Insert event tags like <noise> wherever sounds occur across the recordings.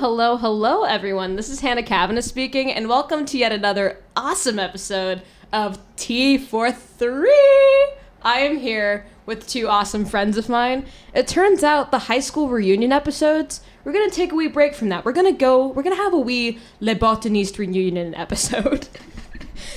hello, hello, everyone. This is Hannah Kavanagh speaking, and welcome to yet another awesome episode of T for Three. I am here with two awesome friends of mine. It turns out the high school reunion episodes, we're gonna take a wee break from that. We're gonna go, we're gonna have a wee Le Botaniste reunion episode. <laughs>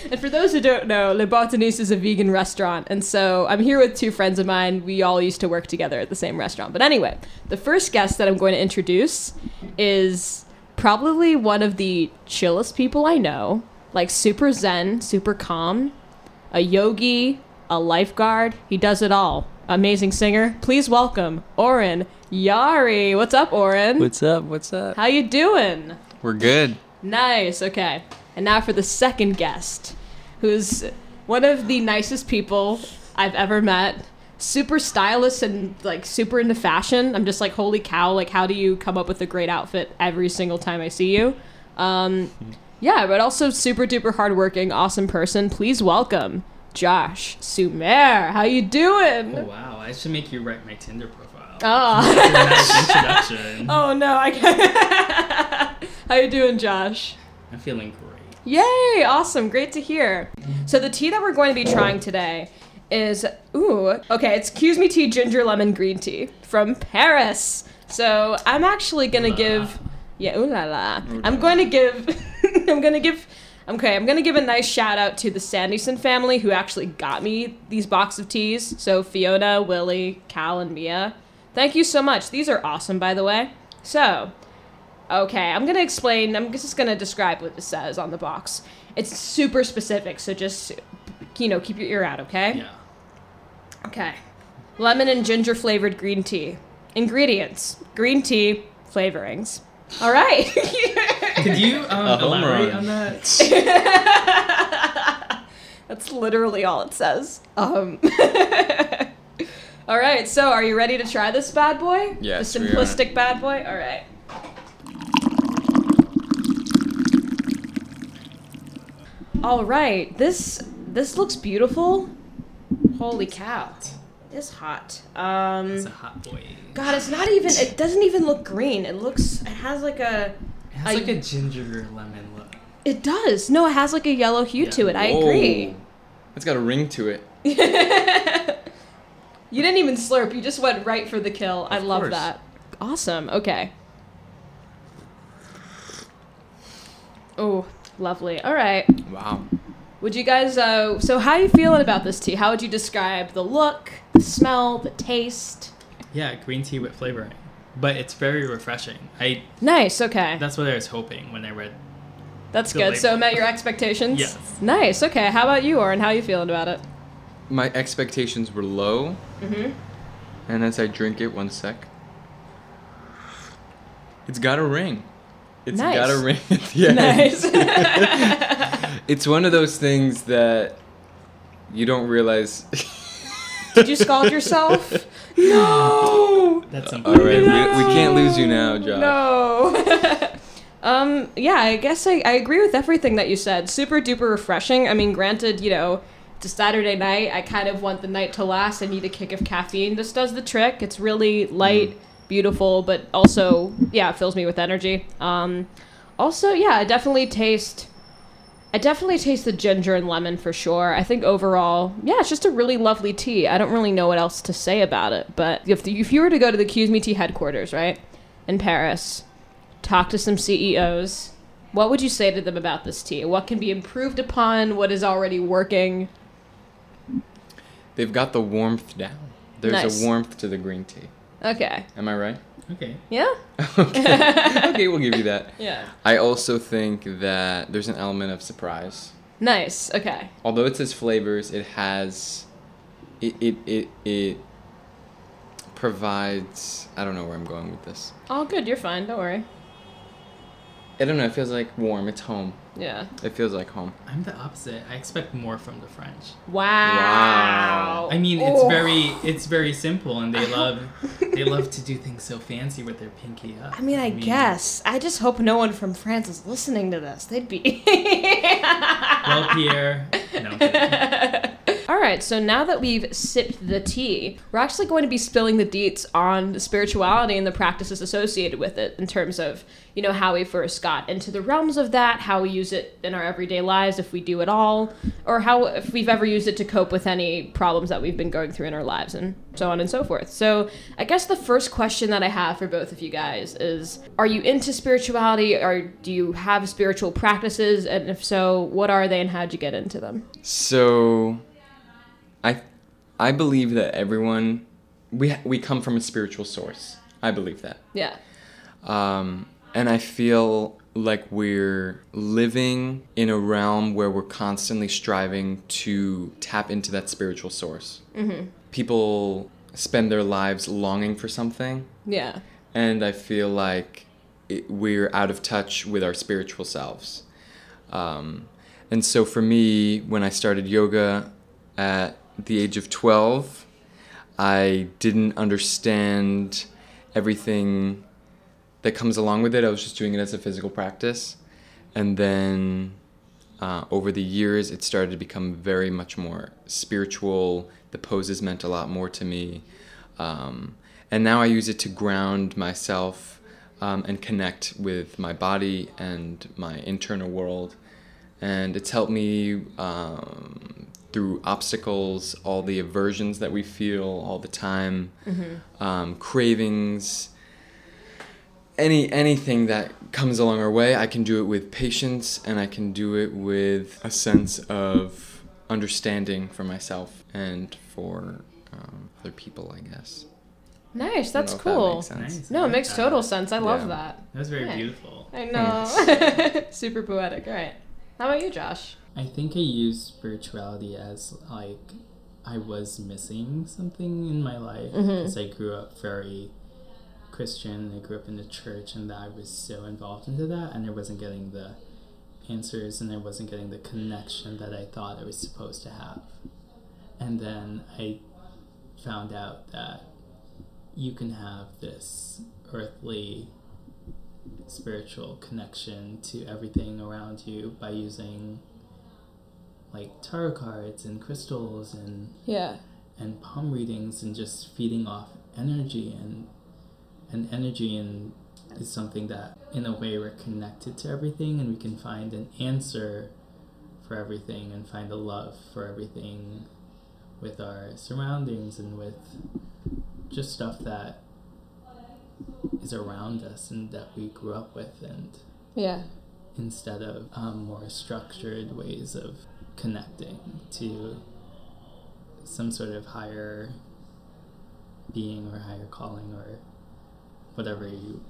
and for those who don't know, Le Botaniste is a vegan restaurant, and so I'm here with two friends of mine. We all used to work together at the same restaurant. But anyway, the first guest that I'm going to introduce is probably one of the chillest people I know. Like super zen, super calm, a yogi, a lifeguard. He does it all. Amazing singer. Please welcome Oren Yari. What's up, Oren? What's up? What's up? How you doing? We're good. Nice. Okay. And now for the second guest, who's one of the nicest people I've ever met. Super stylish and like super into fashion. I'm just like, holy cow! Like, how do you come up with a great outfit every single time I see you? Um, yeah, but also super duper hardworking, awesome person. Please welcome Josh Sumer. How you doing? Oh wow, I should make you write my Tinder profile. <laughs> Oh. Introduction. <laughs> oh no, I can't. <laughs> how you doing, Josh? I'm feeling great. Yay! Awesome. Great to hear. So the tea that we're going to be trying today is ooh, okay, it's Kusmi Tea Ginger Lemon Green Tea from Paris. So I'm actually gonna Ooh la give yeah, ooh la la. Ooh I'm la going to give <laughs> I'm gonna give Okay, I'm gonna give a nice shout out to the Sanderson family who actually got me these box of teas. So Fiona, Willie, Cal, and Mia. Thank you so much. These are awesome, by the way. So, Okay, I'm gonna explain. I'm just gonna describe what it says on the box. It's super specific, so just you know keep your ear out. Okay. Yeah. Okay. Lemon and ginger flavored green tea. Ingredients: green tea, flavorings. All right. <laughs> Could you um, A elaborate on that? <laughs> That's literally all it says. Um. <laughs> all right. So, are you ready to try this bad boy? Yes, The we are. simplistic bad boy. All right. All right. This this looks beautiful. Holy cow. It is hot. Um It's a hot boy. God, it's not even it doesn't even look green. It looks it has like a It has I- like a ginger lemon look. it does. No, it has like a yellow hue to it. I agree. It's got a ring to it. <laughs> you didn't even slurp. You just went right for the kill. I love course. that. Awesome. Okay. Oh, lovely. All right. Wow. Would you guys uh so how are you feeling about this tea? How would you describe the look, the smell, the taste? Yeah, green tea with flavoring, but it's very refreshing. I Nice. Okay. that's what I was hoping when I read. That's the good. So it met your expectations? Yes. Nice. Okay. How about you, Oren? How are you feeling about it? My expectations were low, Mhm. and as I drink it, one sec. It's got a ring. It's got Nice. a ring at the end. Nice. <laughs> It's one of those things that you don't realize. <laughs> Did you scald yourself? <laughs> No. That's All important. right, we, we can't lose you now, Josh. No. um, yeah, I guess I, I agree with everything that you said. Super duper refreshing. I mean, granted, you know, it's a Saturday night. I kind of want the night to last. I need a kick of caffeine. This does the trick. It's really light, beautiful, but also, yeah, it fills me with energy. Um, also, yeah, I definitely taste. I definitely taste the ginger and lemon for sure. I think overall, yeah, it's just a really lovely tea. I don't really know what else to say about it, but if, if you were to go to the Kusmi Tea headquarters, right, in Paris, talk to some CEOs, what would you say to them about this tea? What can be improved upon? What is already working? They've got the warmth down. There's Nice. a warmth to the green tea. Okay. Am I right? Okay. Yeah? <laughs> okay. <laughs> okay, we'll give you that. Yeah. I also think that there's an element of surprise. Nice. Okay. Although it says flavors, it has it it it, it provides I don't know where I'm going with this. All good. You're fine. Don't worry. I don't know, it feels like warm, it's home. Yeah. It feels like home. I'm the opposite. I expect more from the French. Wow. Wow. I mean, it's Oh. very it's very simple, and they <laughs> love they love to do things so fancy with their pinky up. I mean, I guess. I just hope no one from France is listening to this. They'd be. <laughs> Well, Pierre. No. <laughs> All right, so now that we've sipped the tea, we're actually going to be spilling the deets on spirituality and the practices associated with it in terms of, you know, how we first got into the realms of that, how we use it in our everyday lives if we do at all, or how if we've ever used it to cope with any problems that we've been going through in our lives and so on and so forth. So, I guess the first question that I have for both of you guys is are you into spirituality or do you have spiritual practices and if so, what are they and how'd you get into them? So, I, I believe that everyone, we we come from a spiritual source. I believe that. Yeah. Um, and I feel like we're living in a realm where we're constantly striving to tap into that spiritual source. Mhm. People spend their lives longing for something, Yeah. and I feel like it, we're out of touch with our spiritual selves. Um, and so for me, when I started yoga at the age of 12, I didn't understand everything that comes along with it. I was just doing it as a physical practice. And then uh, over the years, it started to become very much more spiritual. The poses meant a lot more to me. Um, and now I use it to ground myself um, and connect with my body and my internal world. And it's helped me um, through obstacles, all the aversions that we feel all the time, um, cravings, any anything that comes along our way. I can do it with patience, and I can do it with a sense of understanding for myself and for um, other people. I guess. Nice. I don't That's know if that cool. makes sense. Nice. No, I it makes that. total sense. I love Yeah. that. That was very Yeah. beautiful. I know. <laughs> Super poetic. All right. How about you, Josh? I think I use spirituality as like I was missing something in my life mm-hmm. because I grew up very Christian. I grew up in the church, and that I was so involved into that, and I wasn't getting the answers, and I wasn't getting the connection that I thought I was supposed to have. And then I found out that you can have this earthly spiritual connection to everything around you by using like tarot cards and crystals and Yeah. and palm readings and just feeding off energy and and energy and is something that in a way we're connected to everything and we can find an answer for everything and find a love for everything with our surroundings and with just stuff that is around us and that we grew up with and Yeah. instead of um, more structured ways of connecting to some sort of higher being or higher calling or whatever you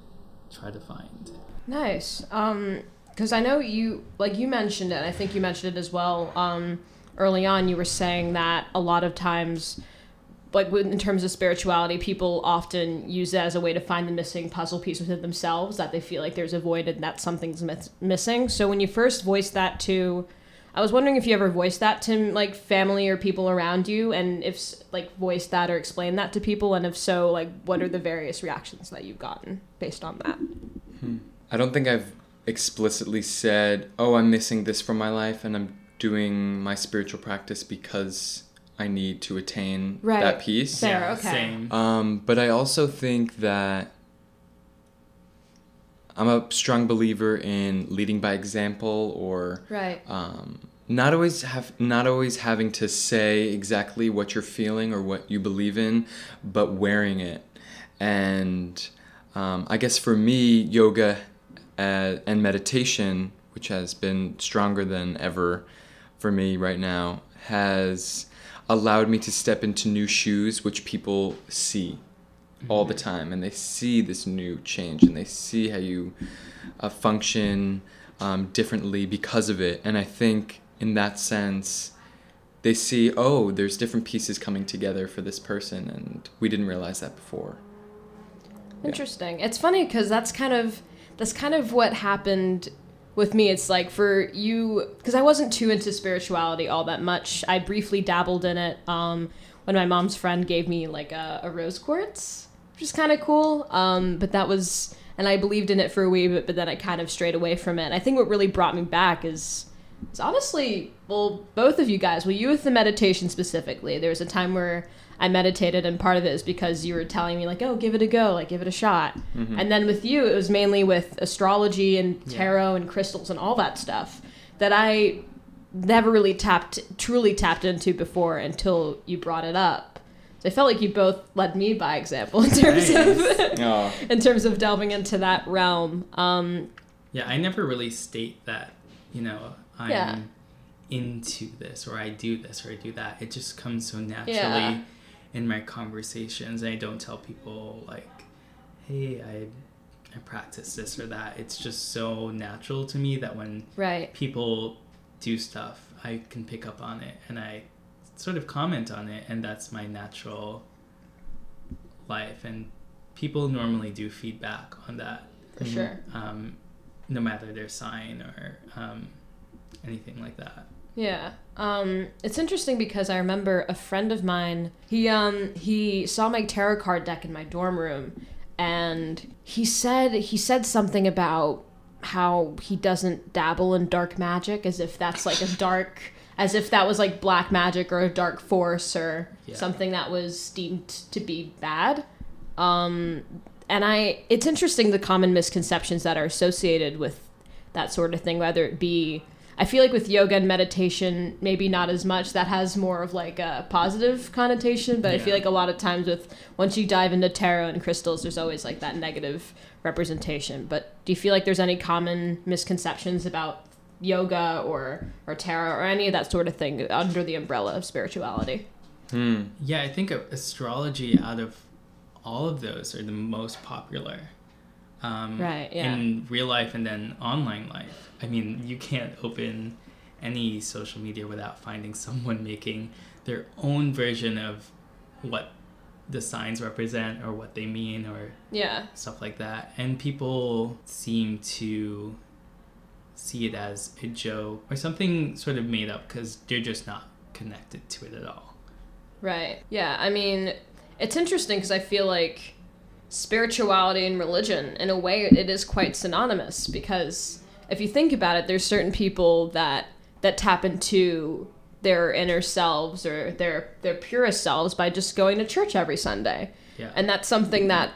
try to find. Nice. Um, because I know you, like you mentioned it. I think you mentioned it as well. Um, early on, you were saying that a lot of times, like in terms of spirituality, people often use it as a way to find the missing puzzle piece within themselves that they feel like there's a void and that something's miss- missing. So when you first voiced that to, I was wondering if you ever voiced that to like family or people around you, and if like voiced that or explained that to people, and if so, like what are the various reactions that you've gotten based on that? I don't think I've explicitly said, "Oh, I'm missing this from my life, and I'm doing my spiritual practice because I need to attain Right. that peace." Fair, okay. Same. Um, but I also think that I'm a strong believer in leading by example, or Right. um, not always have not always having to say exactly what you're feeling or what you believe in, but wearing it. And um, I guess for me, yoga uh, and meditation, which has been stronger than ever for me right now, has allowed me to step into new shoes, which people see all the time, and they see this new change, and they see how you uh, function um, differently because of it. And I think in that sense, they see, oh, there's different pieces coming together for this person, and we didn't realize that before. Yeah. Interesting. It's funny because that's kind of that's kind of what happened with me. It's like for you because I wasn't too into spirituality all that much. I briefly dabbled in it um, when my mom's friend gave me like a, a rose quartz, which is kind of cool. Um, but that was and I believed in it for a wee bit, but then I kind of strayed away from it. And I think what really brought me back is It's honestly, well, both of you guys, well, you with the meditation specifically, there was a time where I meditated, and part of it is because you were telling me, like, oh, give it a go, like, give it a shot. Mm-hmm. And then with you, it was mainly with astrology and Yeah. tarot and crystals and all that stuff that I never really tapped, truly tapped into before until you brought it up. So I felt like you both led me by example in terms of Oh, <laughs> in terms of delving into that realm. Um, Yeah, I never really state that, you know, I'm Yeah. into this or I do this or I do that. It just comes so naturally Yeah. in my conversations. And I don't tell people like, hey, I I practice this or that. It's just so natural to me that when right. people do stuff, I can pick up on it and I sort of comment on it, and that's my natural life. And people normally do feedback on that, For sure. um, no matter their sign or um, anything like that. Yeah. Um, it's interesting because I remember a friend of mine, he um he saw my tarot card deck in my dorm room and he said he said something about how he doesn't dabble in dark magic as if that's like a dark as if that was like black magic or a dark force or Yeah. something that was deemed to be bad. Um and I it's interesting the common misconceptions that are associated with that sort of thing whether it be I feel like with yoga and meditation, maybe not as much. That has more of like a positive connotation, but I feel like a lot of times with once you dive into tarot and crystals, there's always like that negative representation. But do you feel like there's any common misconceptions about yoga or or tarot or any of that sort of thing under the umbrella of spirituality? hmm. Yeah, I think astrology out of all of those are the most popular. Um, Right, yeah. In real life and then online life. I mean, you can't open any social media without finding someone <laughs> making their own version of what the signs represent or what they mean or Yeah, stuff like that. And people seem to see it as a joke or something sort of made up because they're just not connected to it at all. right. Yeah, I mean, it's interesting because I feel like spirituality and religion, in a way, it is quite synonymous because if you think about it, there's certain people that that tap into their inner selves or their their purest selves by just going to church every Sunday. Yeah. And that's something that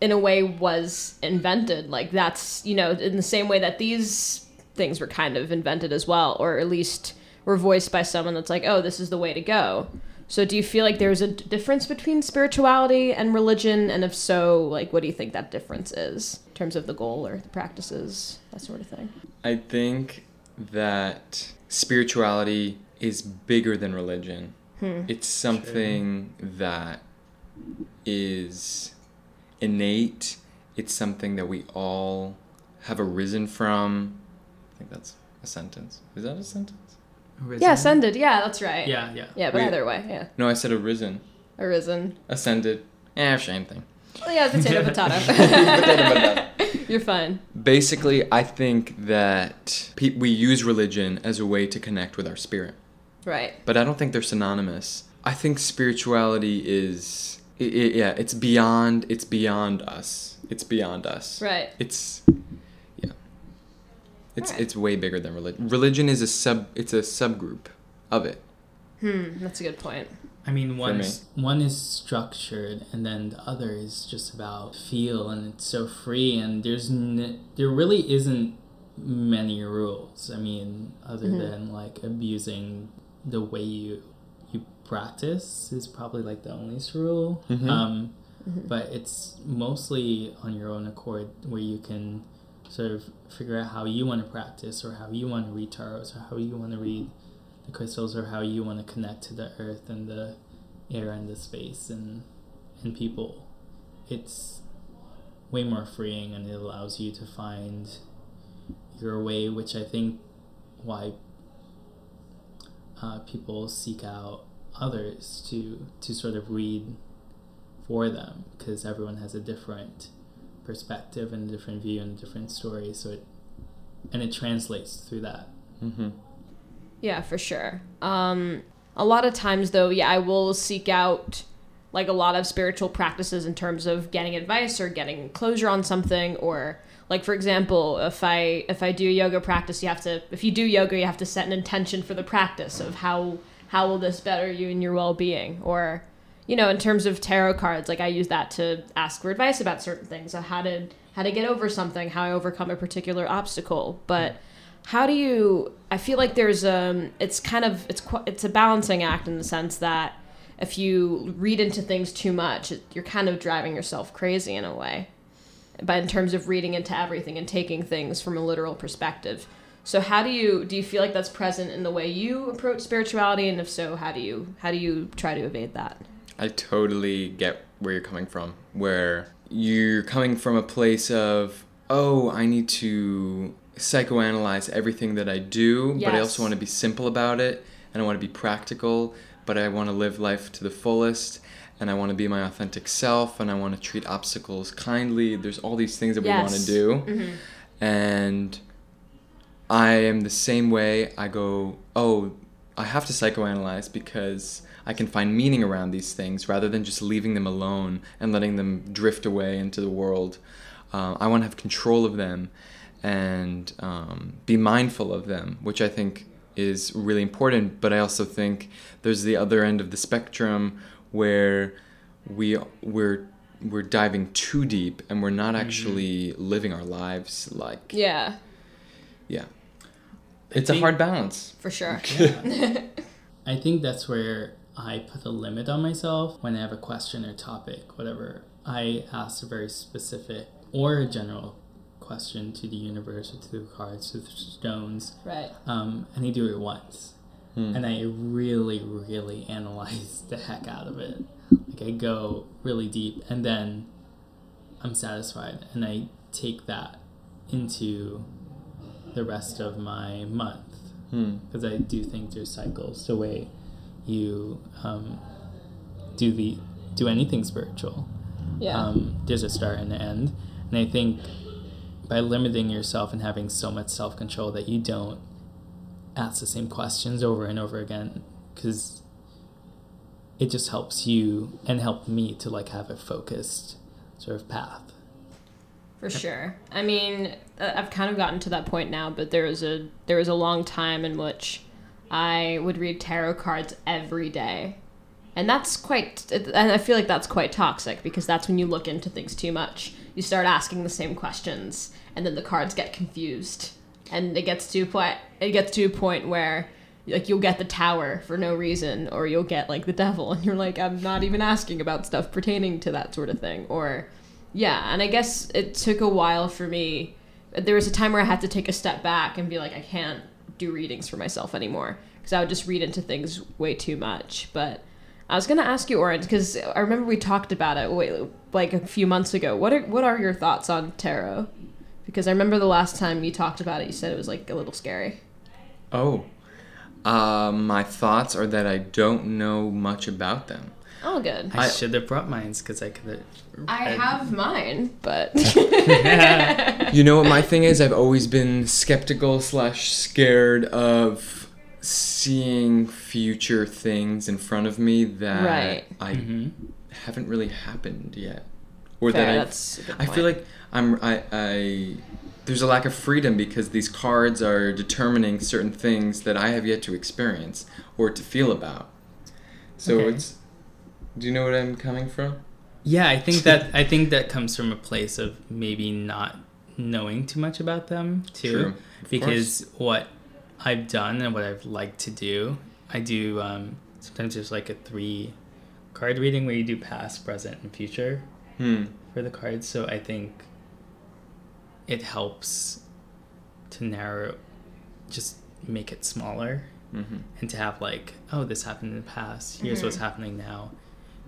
in a way was invented. Like that's, you know, in the same way that these things were kind of invented as well or at least were voiced by someone that's like, "Oh, this is the way to go." So do you feel like there's a difference between spirituality and religion and if so, like what do you think that difference is in terms of the goal or the practices, that sort of thing? I think that spirituality is bigger than religion. Hmm. It's something that is innate. It's something that we all have arisen from. I think that's a sentence. Is that a sentence? Arisen? Yeah, ascended. Yeah, that's right. Yeah, yeah. Yeah, but Wait. either way, yeah. No, I said arisen. Arisen. Ascended. Eh, same thing. Well, yeah, potato, potato. Potato, potato. You're fine. Basically, I think that pe- we use religion as a way to connect with our spirit. Right. but I don't think they're synonymous. I think spirituality is, i i yeah, it's beyond. It's beyond us. It's beyond us. Right. It's, yeah. It's Alright. it's way bigger than religion. Religion is a sub. It's a subgroup of it. Hmm, that's a good point. I mean, one is, one is structured, and then the other is just about feel, and it's so free, and there's n- there really isn't many rules. I mean, other Mhm. than like abusing the way you you practice is probably like the only rule. Mhm. Um, Mhm. but it's mostly on your own accord where you can sort of figure out how you want to practice or how you want to read tarots or how you want to read the crystals or how you want to connect to the earth and the air and the space and and people. It's way more freeing and it allows you to find your way which i think why uh, people seek out others to to sort of read for them because everyone has a different perspective and a different view and a different story so it and it translates through that Mm-hmm. Yeah, for sure. Um, a lot of times, though, yeah, I will seek out like a lot of spiritual practices in terms of getting advice or getting closure on something or like for example if i if i do yoga practice you have to if you do yoga you have to set an intention for the practice of how how will this better you and your well-being or you know in terms of tarot cards like i use that to ask for advice about certain things how to how to get over something how i overcome a particular obstacle. But how do you i feel like there's um it's kind of it's it's a balancing act in the sense that if you read into things too much you're kind of driving yourself crazy in a way. But in terms of reading into everything and taking things from a literal perspective. So how do you do you feel like that's present in the way you approach spirituality? And if so how do you how do you try to evade that I totally get where you're coming from, where you're coming from a place of, oh, I need to psychoanalyze everything that I do, but I also want to be simple about it and I want to be practical, but I want to live life to the fullest and I want to be my authentic self and I want to treat obstacles kindly. There's all these things that we want to Yes. do. Mm-hmm. And I am the same way. I go, oh, I have to psychoanalyze because I can find meaning around these things rather than just leaving them alone and letting them drift away into the world. Uh, I want to have control of them and um, be mindful of them, which I think is really important. But I also think there's the other end of the spectrum where we we're we're diving too deep and we're not actually living our lives like yeah yeah. It's a hard balance. for sure <laughs> <laughs> I think that's where I put a limit on myself when I have a question or topic, whatever. I ask a very specific or a general question to the universe or to the cards, to the stones, right um, and I do it once. And I really, really analyze the heck out of it. Like I go really deep, and then I'm satisfied, and I take that into the rest of my month Hmm. because I do think there's cycles the way you um, do the do anything spiritual. yeah Um, there's a start and an end, and I think by limiting yourself and having so much self control that you don't ask the same questions over and over again, because it just helps you and help me to like have a focused sort of path. For sure. I mean, I've kind of gotten to that point now, but there was a there was a long time in which I would read tarot cards every day. And that's quite and I feel like that's quite toxic because that's when you look into things too much. You start asking the same questions and then the cards get confused. And it gets to a point it gets to a point where like you'll get the tower for no reason or you'll get like the devil and you're like I'm not even asking about stuff pertaining to that sort of thing or yeah, and I guess it took a while for me. There was a time where I had to take a step back and be like, I can't do readings for myself anymore because I would just read into things way too much. But I was gonna ask you, Oren, because I remember we talked about it wait, like a few months ago. What are what are your thoughts on tarot? Because I remember the last time you talked about it, you said it was like a little scary. Oh. Uh, my thoughts are that I don't know much about them. Oh, good. I, I- should have brought mine because I could have. I have mine, but <laughs> <laughs> You know what my thing is? I've always been skeptical slash scared of seeing future things in front of me that Right. I Mhm. haven't really happened yet, or Fair, that I, that's a good I feel like I'm I, I there's a lack of freedom because these cards are determining certain things that I have yet to experience or to feel about. So Okay. it's. Do you know what I'm coming from? Yeah, I think that I think that comes from a place of maybe not knowing too much about them too. True, of because what I've done and what I've liked to do, I do um, sometimes there's like a three card reading where you do past, present, and future Hmm. for the cards. So I think it helps to narrow, just make it smaller Mm-hmm. and to have like, oh, this happened in the past. Here's what's happening now.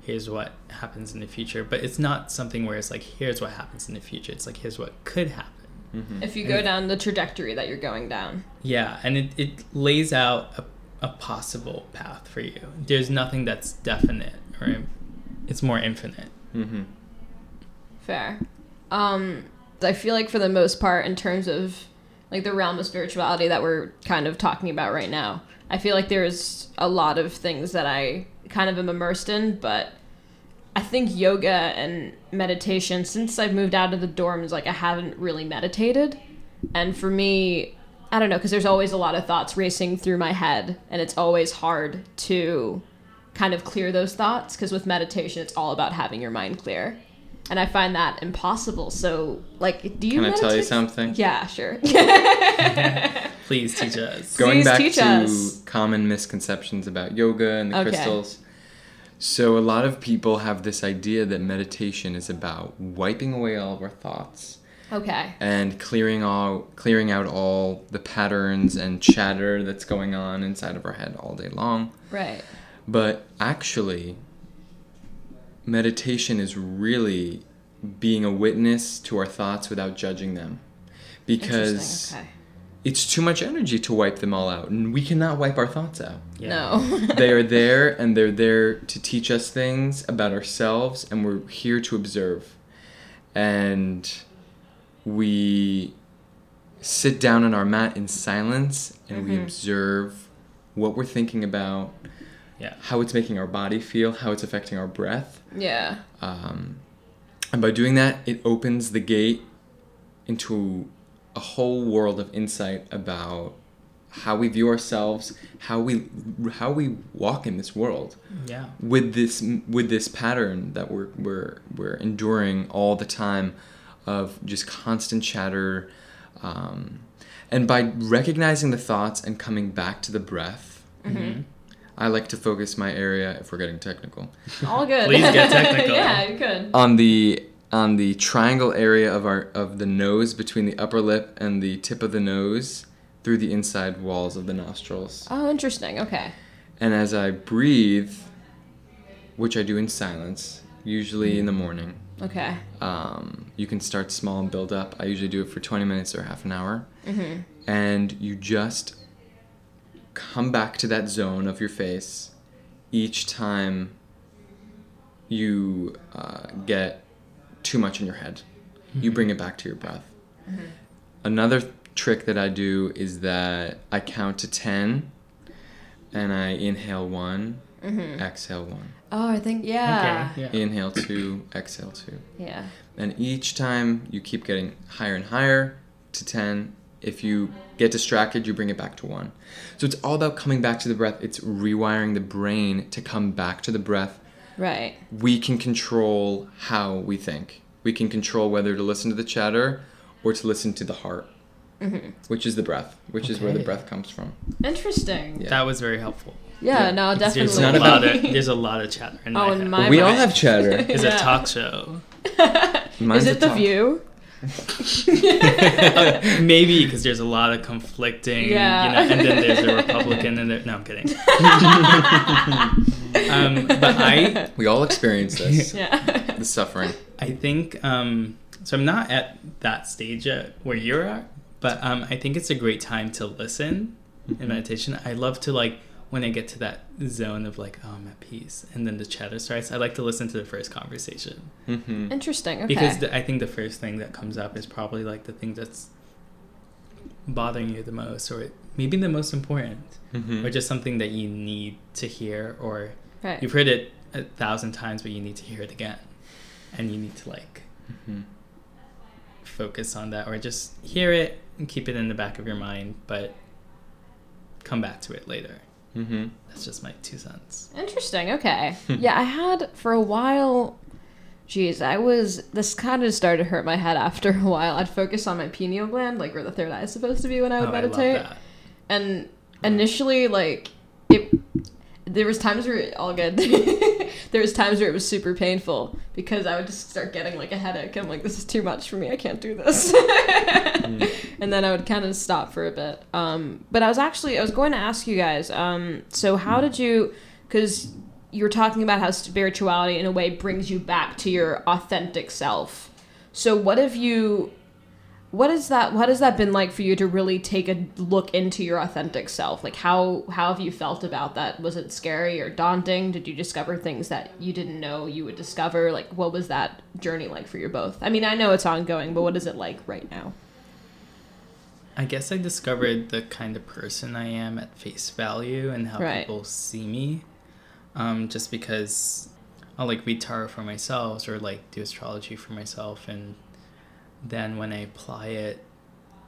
Here's what happens in the future. But it's not something where it's like, here's what happens in the future. It's like, here's what could happen. Mm-hmm. if you go down the trajectory that you're going down. Yeah, and it, it lays out a, a possible path for you. There's nothing that's definite, or it's more infinite. Mm-hmm. Fair. Um, I feel like for the most part, in terms of like the realm of spirituality that we're kind of talking about right now, I feel like there's a lot of things that I kind of am immersed in, but I think yoga and meditation since I've moved out of the dorms like I haven't really meditated. And for me, I don't know because there's always a lot of thoughts racing through my head and it's always hard to kind of clear those thoughts because with meditation it's all about having your mind clear. And I find that impossible. So, like, do you Can I tell you something? Yeah, sure. <laughs> Please teach us. Going Please back teach to us. common misconceptions about yoga and the Okay. crystals. So a lot of people have this idea that meditation is about wiping away all of our thoughts okay. and clearing all clearing out all the patterns and chatter that's going on inside of our head all day long. Right. But actually meditation is really being a witness to our thoughts without judging them. Because. Okay. It's too much energy to wipe them all out and we cannot wipe our thoughts out No. <laughs> they are there and they're there to teach us things about ourselves and we're here to observe and we sit down on our mat in silence and we Mhm. observe what we're thinking about Yeah. how it's making our body feel how it's affecting our breath yeah. um, and by doing that, it opens the gate into a whole world of insight about how we view ourselves, how we how we walk in this world Yeah. with this with this pattern that we're we're we're enduring all the time of just constant chatter, um, and by recognizing the thoughts and coming back to the breath. Mm-hmm. I like to focus my area if we're getting technical All good. Please get <laughs> technical. yeah, you could. on the on the triangle area of our of the nose between the upper lip and the tip of the nose through the inside walls of the nostrils. Oh, interesting. Okay. And as I breathe, which I do in silence, usually in the morning, Okay. um, you can start small and build up. I usually do it for 20 minutes or half an hour. Mm-hmm. And you just come back to that zone of your face each time you uh, get too much in your head. You mm-hmm. bring it back to your breath. Mm-hmm. Another trick that I do is that I count to 10 and I inhale one, mm-hmm. exhale one. Oh, I think yeah. Okay. Yeah. Inhale two, exhale two. Yeah. And each time you keep getting higher and higher to 10. If you get distracted, you bring it back to 1. So it's all about coming back to the breath. It's rewiring the brain to come back to the breath. Right. We can control how we think. We can control whether to listen to the chatter or to listen to the heart, Mm-hmm. which is the breath, which is where the breath comes from. Interesting. Yeah. That was very helpful. Yeah. Yeah. No, 'Cause definitely. There's a not lot about- of <laughs> there's a lot of chatter in Oh, my in head. my we all have chatter. It's <laughs> Yeah. a talk show. <laughs> Mine's Is it the talk. view? <laughs> Maybe because there's a lot of conflicting, Yeah. you know, and then there's a Republican and there. No, I'm kidding. <laughs> um, but I, We all experience this, <laughs> yeah. the suffering. I think um, so. I'm not at that stage yet where you're at, but um, I think it's a great time to listen Mm-hmm. in meditation. I love to like when I get to that zone of like, oh, I'm at peace, and then the chatter starts. I like to listen to the first conversation. hmm Interesting. Okay. because the, I think the first thing that comes up is probably like the thing that's bothering you the most, or maybe the most important, hmm or just something that you need to hear, or right. you've heard it a thousand times, but you need to hear it again, and you need to like hmm focus on that, or just hear it and keep it in the back of your mind, but come back to it later. Hmm That's just my two cents. Interesting. Okay. <laughs> yeah, I had for a while. Jeez, I was. This kind of started to hurt my head after a while. I'd focus on my pineal gland, like where the third eye is supposed to be when I would oh, meditate. I love that. and initially like it there was times where it all good <laughs> there was times where it was super painful because i would just start getting like a headache. I'm like this is too much for me. I can't do this. <laughs> <laughs> And then i would kind of stop for a bit. Um, but i was actually i was going to ask you guys um, so how did you because you were talking about how spirituality in a way brings you back to your authentic self. So what have you what is that what has that been like for you to really take a look into your authentic self? Like how how have you felt about that? Was it scary or daunting? Did you discover things that you didn't know you would discover? Like what was that journey like for you both? I mean i know it's ongoing but what is it like right now? I guess I discovered the kind of person I am at face value and how Right. people see me. Um, just because I'll like read tarot for myself or like do astrology for myself, and then when I apply it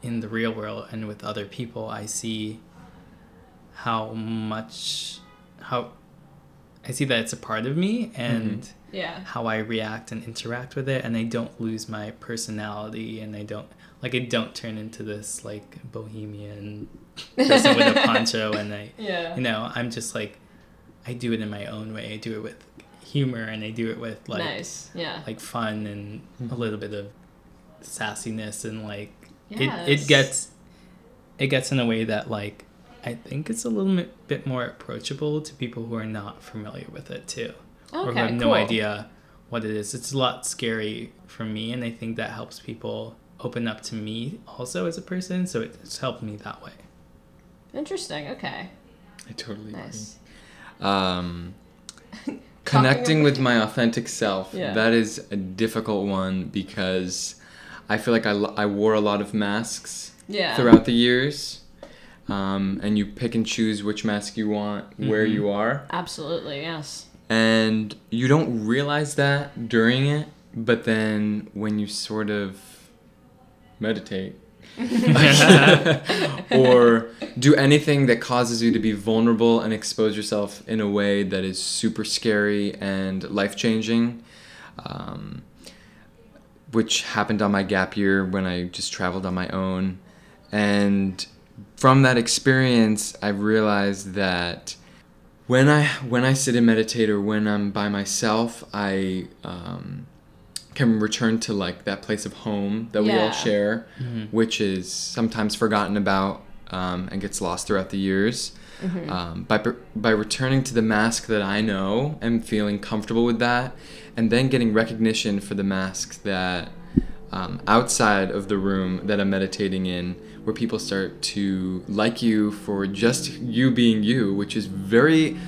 in the real world and with other people, I see how much how I see that it's a part of me and mm-hmm. Yeah. how I react and interact with it, and I don't lose my personality, and I don't like I don't turn into this like bohemian person with a <laughs> poncho, and I Yeah. you know I'm just like I do it in my own way. I do it with humor, and I do it with like nice. Yeah. like fun and a mm-hmm. little bit of sassiness and like it Yes. it gets it gets in a way that like I think it's a little bit, bit more approachable to people who are not familiar with it too or who Okay, have no cool. idea what it is. It's a lot scary for me and I think that helps people open up to me also as a person, so it's helped me that way. Interesting. Okay. I totally Nice. agree. Um, <laughs> connecting with my authentic self, Yeah. that is a difficult one because I feel like I, I wore a lot of masks Yeah. throughout the years. Um, and you pick and choose which mask you want, where Mhm. you are. Absolutely. Yes. And you don't realize that during it, but then when you sort of meditate <laughs> <laughs> or do anything that causes you to be vulnerable and expose yourself in a way that is super scary and life changing, um, which happened on my gap year when I just traveled on my own. And from that experience, I realized that when I when I sit and meditate or when I'm by myself, I um, can return to like that place of home that we all share, Mhm. which is sometimes forgotten about um, and gets lost throughout the years. Mm-hmm. Um, by by returning to the mask that I know and feeling comfortable with that, and then getting recognition for the masks that um, outside of the room that I'm meditating in, where people start to like you for just you being you, which is very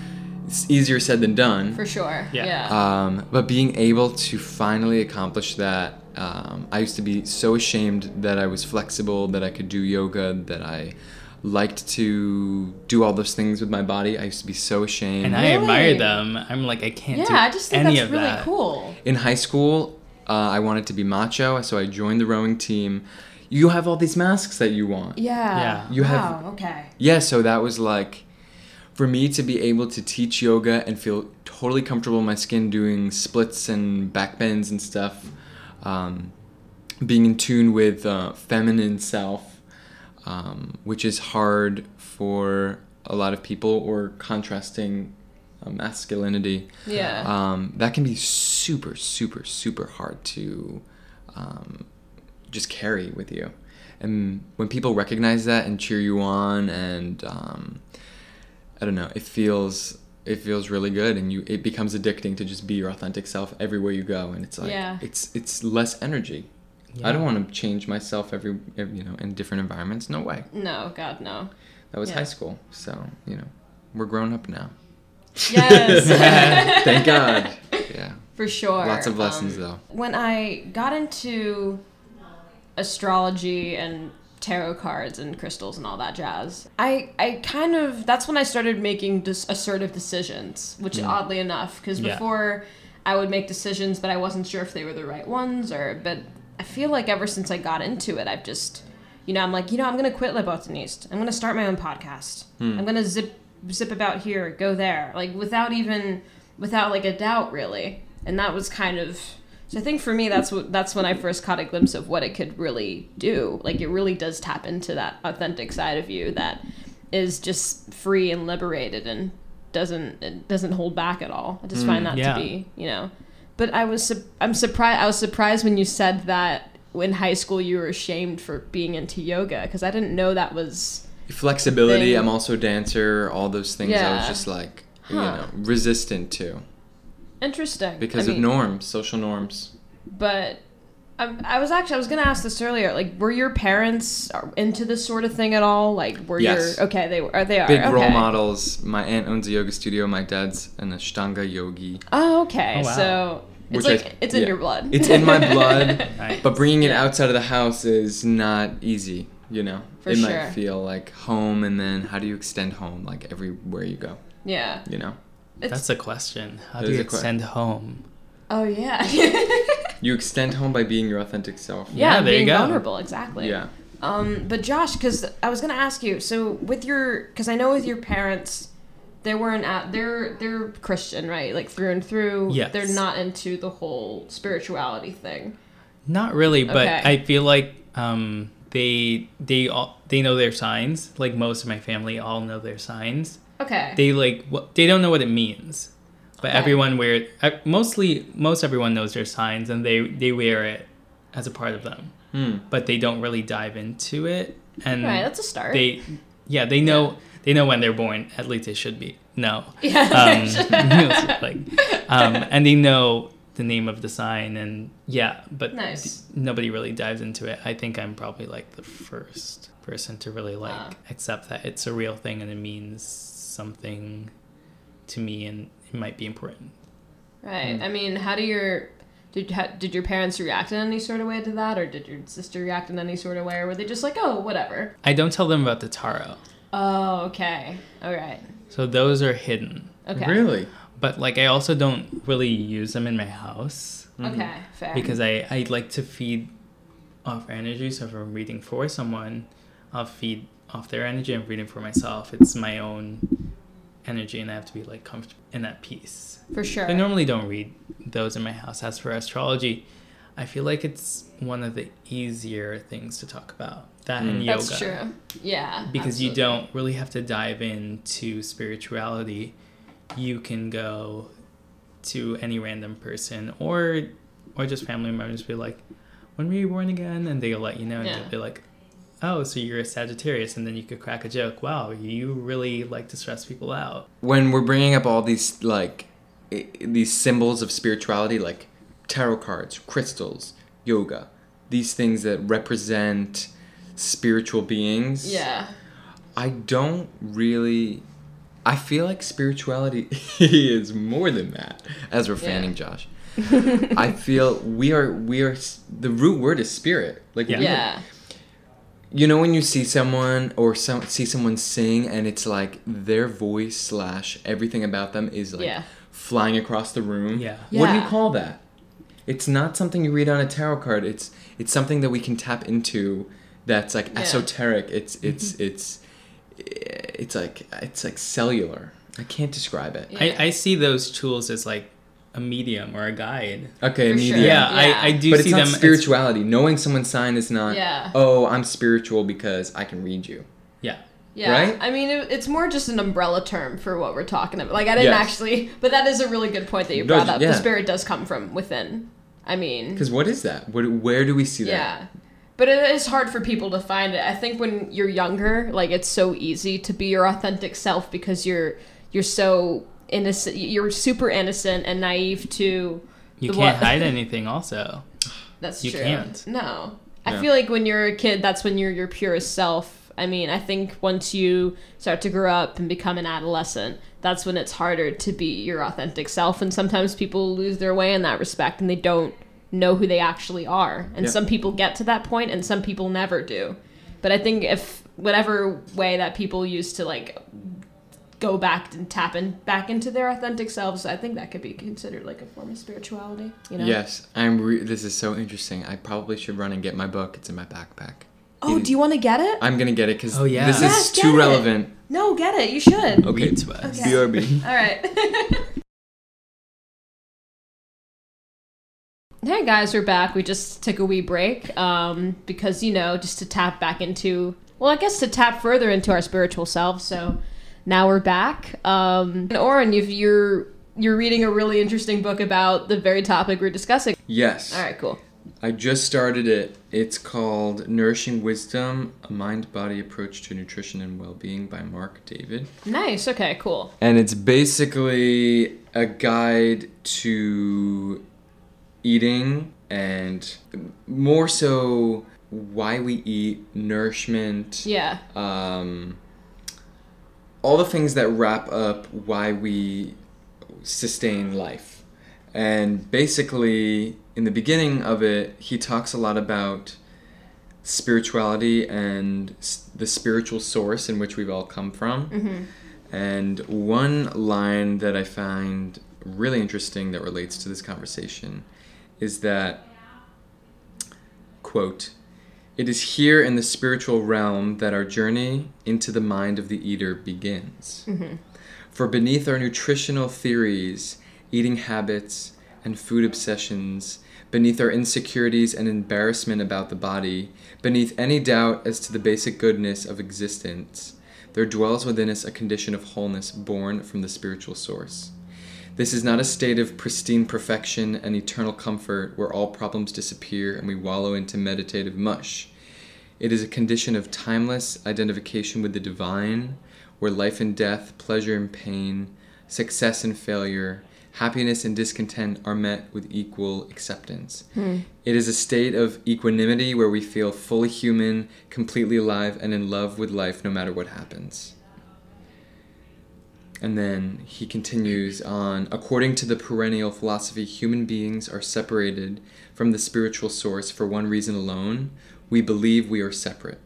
it's easier said than done. For sure. Yeah. Yeah. Um, but being able to finally accomplish that, um, I used to be so ashamed that I was flexible, that I could do yoga, that I liked to do all those things with my body. I used to be so ashamed. And I admire them. I'm like I can't yeah. do I just think any that's of really that. cool. in high school, uh, I wanted to be macho, so I joined the rowing team. You have all these masks that you want. Yeah. Yeah. You have- wow. Okay. Yeah, so that was like for me to be able to teach yoga and feel totally comfortable in my skin doing splits and back bends and stuff, um, being in tune with uh, feminine self, um, which is hard for a lot of people, or contrasting uh, masculinity. Yeah. Um, that can be super, super, super hard to um, just carry with you. And when people recognize that and cheer you on, and um, I don't know, it feels it feels really good, and you it becomes addicting to just be your authentic self everywhere you go, and it's like Yeah. it's it's less energy. I don't want to change myself every, every you know in different environments. No way. no. God no. That was Yeah. high school, so you know we're grown up now. Yes. <laughs> <laughs> Thank God. Yeah. For sure. Lots of lessons Um, though. when I got into astrology and tarot cards and crystals and all that jazz, I I kind of that's when I started making dis- assertive decisions, which oddly enough, because Yeah. before I would make decisions, but I wasn't sure if they were the right ones or. But I feel like ever since I got into it, I've just, you know, I'm like, you know, I'm gonna quit Le Botaniste. I'm gonna start my own podcast. Hmm. I'm gonna zip zip about here, go there, like without even without like a doubt really. And that was kind of so I think for me that's what that's when I first caught a glimpse of what it could really do. Like it really does tap into that authentic side of you that is just free and liberated and doesn't it doesn't hold back at all. I just hmm. find that yeah. to be, you know. But I was su- I'm surprised I was surprised when you said that in high school you were ashamed for being into yoga because I didn't know that was Flexibility. I'm also a dancer. All those things. yeah. I was just like you know resistant to interesting because I of mean, norms, social norms. but I, I was actually I was gonna ask this earlier. Like, were your parents into this sort of thing at all? Like, were Yes. your okay? They were. They are Big okay. role models. My aunt owns a yoga studio. My dad's an Ashtanga yogi. Oh, okay. Oh, wow. So it's Which like I- it's in yeah. your blood. It's in my blood. <laughs> Right. But bringing it Yeah. outside of the house is not easy. You know, For it sure. might feel like home, and then how do you extend home? Like everywhere you go. yeah. You know. It's, That's a question. How do you a que- extend home? oh yeah. <laughs> You extend home by being your authentic self. yeah, Yeah, there you being go. vulnerable, exactly. Yeah. Um, but Josh, because I was gonna ask you, so with your, because I know with your parents, they weren't at, they're they're Christian, right? Like through and through. Yes. They're not into the whole spirituality thing. Not really, but Okay. I feel like um, they they all they know their signs. Like most of my family all know their signs. Okay. They like what they don't know what it means, but Okay. everyone wear uh, mostly most everyone knows their signs and they they wear it as a part of them. Hmm. But they don't really dive into it, and right. That's a start. they yeah they know they know when they're born. At least they should be no. yeah. um, <laughs> like, um, and they know the name of the sign and yeah, but Nice. nobody really dives into it. I think I'm probably like the first person to really like Wow. accept that it's a real thing and it means something to me and it might be important. Right. Mm. I mean, how do your did how, did your parents react in any sort of way to that, or did your sister react in any sort of way, or were they just like, oh, whatever? I don't tell them about the tarot, Oh, okay. All right. so those are hidden. Okay. Really? But like I also don't really use them in my house Okay. Fair. because I I like to feed off energy. So if I'm reading for someone, I'll feed off their energy. I'm reading for myself. It's my own energy, and I have to be like comfortable in that piece. for sure. I normally don't read those in my house. As for astrology, I feel like it's one of the easier things to talk about. That and Mm. yoga. That's true. Yeah. Because you don't really have to dive into spirituality. You can go to any random person or or just family members be like, When were you born again? And they'll let you know and Yeah. they'll be like, Oh, so you're a Sagittarius and then you could crack a joke. Wow, you really like to stress people out. When we're bringing up all these like i- these symbols of spirituality, like tarot cards, crystals, yoga, these things that represent spiritual beings. Yeah. I don't really. I feel like spirituality <laughs> is more than that. As we're Yeah. fanning Josh, <laughs> I feel we are we are the root word is spirit. Like Yeah. we are- Yeah. You know when you see someone or some see someone sing and it's like their voice slash everything about them is like Yeah. flying across the room. Yeah. What do you call that? It's not something you read on a tarot card. It's it's something that we can tap into. That's like Yeah. esoteric. It's mm-hmm. it's it's it's like it's like cellular. I can't describe it. Yeah. I, I see those tools as like a medium or a guide. Okay, For media. sure. Yeah, Yeah. I, I do But see it's not them as- spirituality. Knowing someone's sign is not. Yeah. Oh, I'm spiritual because I can read you. yeah. Yeah, Right? I mean, it, it's more just an umbrella term for what we're talking about. Like, I didn't Yes. actually, but that is a really good point that you No, brought up. yeah. The spirit does come from within. I mean, Because what is that? What, where do we see that? yeah, but it is hard for people to find it. I think when you're younger, like it's so easy to be your authentic self because you're you're so innocent. You're super innocent and naive to. You the can't what- hide <laughs> anything also. That's You true. can't. No. I Yeah. feel like when you're a kid, that's when you're your purest self. I mean, I think once you start to grow up and become an adolescent, that's when it's harder to be your authentic self. And sometimes people lose their way in that respect and they don't know who they actually are. And Yeah. some people get to that point and some people never do. But I think if whatever way that people use to like go back and tap in back into their authentic selves, I think that could be considered like a form of spirituality. You know? Yes, I'm. Re- this is so interesting. I probably should run and get my book. It's in my backpack. Oh, do you want to get it? I'm gonna get it because Oh, yeah. this Yes, is too it. relevant. No, get it. You should. Okay, Read to us. Okay. BRB. <laughs> All right. <laughs> hey guys, we're back. We just took a wee break um, because you know just to tap back into well, I guess to tap further into our spiritual selves. So now we're back. Um, and Oren, you've, you're you're reading a really interesting book about the very topic we're discussing. Yes. All right, cool. I just started it. It's called Nourishing Wisdom: A Mind-Body Approach to Nutrition and Well-Being by Marc David. Nice. Okay, cool. And it's basically a guide to eating and more so why we eat, nourishment, Yeah. um, all the things that wrap up why we sustain life. And basically, in the beginning of it, he talks a lot about spirituality and the spiritual source in which we've all come from. Mm-hmm. And one line that I find really interesting that relates to this conversation is that, quote, it is here in the spiritual realm that our journey into the mind of the eater begins. Mm-hmm. For beneath our nutritional theories, eating habits, and food obsessions, beneath our insecurities and embarrassment about the body, beneath any doubt as to the basic goodness of existence, there dwells within us a condition of wholeness born from the spiritual source. This is not a state of pristine perfection and eternal comfort where all problems disappear and we wallow into meditative mush. It is a condition of timeless identification with the divine, where life and death, pleasure and pain, success and failure, happiness and discontent are met with equal acceptance. Hmm. It is a state of equanimity where we feel fully human, completely alive, and in love with life no matter what happens. And then he continues on according to the perennial philosophy, human beings are separated from the spiritual source for one reason alone we believe we are separate.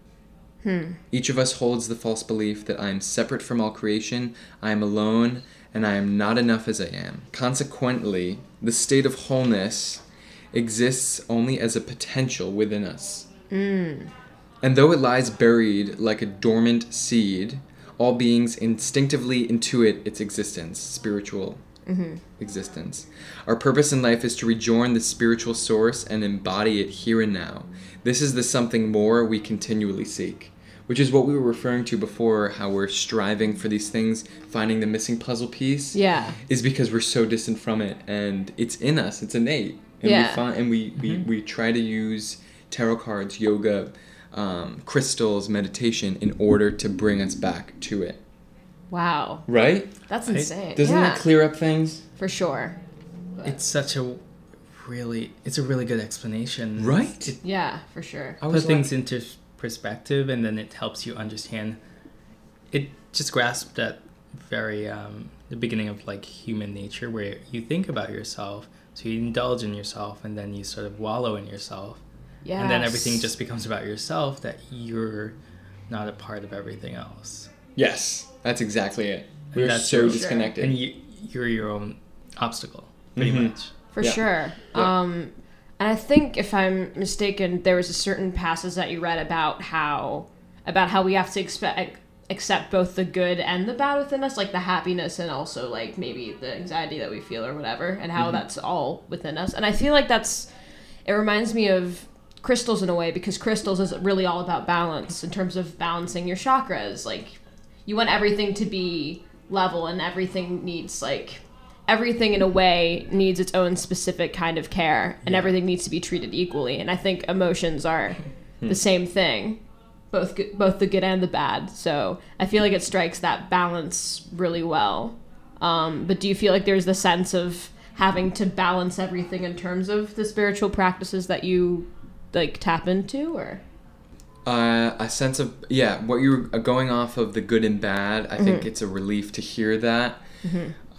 Hmm. Each of us holds the false belief that I am separate from all creation, I am alone, and I am not enough as I am. Consequently, the state of wholeness exists only as a potential within us. Hmm. And though it lies buried like a dormant seed, all beings instinctively intuit its existence, spiritual mm-hmm. Existence. Our purpose in life is to rejoin the spiritual source and embody it here and now. This is the something more we continually seek, which is what we were referring to before how we're striving for these things, finding the missing puzzle piece. Yeah. Is because we're so distant from it and it's in us, it's innate. And Yeah. we find and we, we, we try to use tarot cards, yoga, um, crystals, meditation in order to bring us back to it. Wow. Right? That's Right. insane. Doesn't yeah, that clear up things? For sure. It's such a really, it's a really good explanation. Right? It Yeah, for sure. I put things like, into perspective, and then it helps you understand. It just grasped at very um, the beginning of like human nature, where you think about yourself, so you indulge in yourself, and then you sort of wallow in yourself, Yeah. and then everything just becomes about yourself. That you're not a part of everything else, yes, that's exactly it. We're That's so for sure. disconnected. and you you're your own obstacle, pretty Mhm. much. For Yeah. sure. Yeah. Um, and I think if I'm mistaken, there was a certain passage that you read about how about how we have to expect accept both the good and the bad within us, like the happiness and also like maybe the anxiety that we feel or whatever, and how that's all within us. And I feel like that's it reminds me of crystals in a way because crystals is really all about balance in terms of balancing your chakras. Like you want everything to be level and everything needs like everything in a way needs its own specific kind of care and everything needs to be treated equally and i think emotions are the same thing both good, both the good and the bad so i feel like it strikes that balance really well um, but do you feel like there's the sense of having to balance everything in terms of the spiritual practices that you like tap into or Uh, a sense of yeah, what you're going off of the good and bad. I think Mm-hmm. it's a relief to hear that.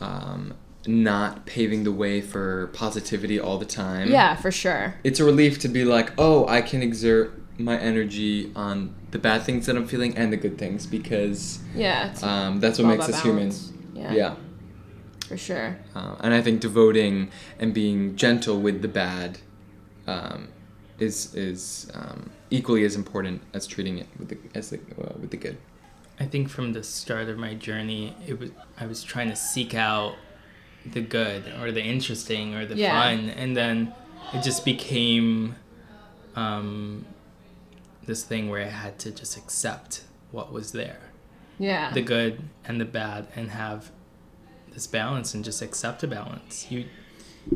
Um, not paving the way for positivity all the time. yeah for sure it's a relief to be like, oh, I can exert my energy on the bad things that I'm feeling and the good things because yeah it's um, that's what makes us balance. human. yeah, Yeah. for sure Uh, and I think devoting and being gentle with the bad um, is is um, equally as important as treating it with the as the uh, with the good. I think from the start of my journey, it was I was trying to seek out the good or the interesting or the Yeah. fun, and then it just became um, this thing where I had to just accept what was there, yeah the good and the bad, and have this balance and just accept a balance. You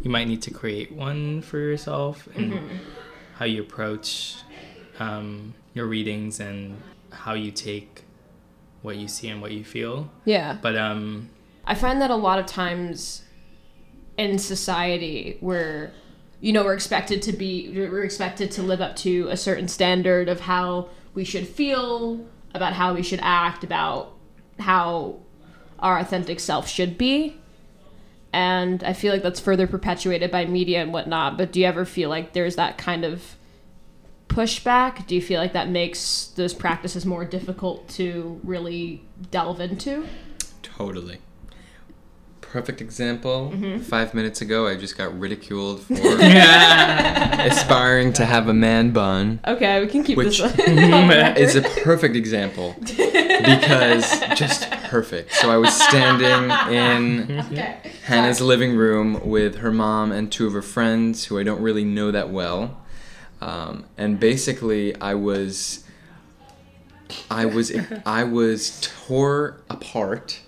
you might need to create one for yourself and how you approach um, your readings and how you take what you see and what you feel. yeah But um, I find that a lot of times in society we're you know we're expected to be we're expected to live up to a certain standard of how we should feel about how we should act about how our authentic self should be. And i feel like that's further perpetuated by media and whatnot but do you ever feel like there's that kind of pushback? Do you feel like that makes those practices more difficult to really delve into? Totally. Perfect example. Mm-hmm. Five minutes ago, I just got ridiculed <laughs> for <laughs> aspiring to have a man bun. Okay, we can keep Which this. <laughs> It's a perfect example because just perfect. So I was standing in okay. Hannah's living room with her mom and two of her friends who I don't really know that well. Um, and basically, I was, I was, I was tore apart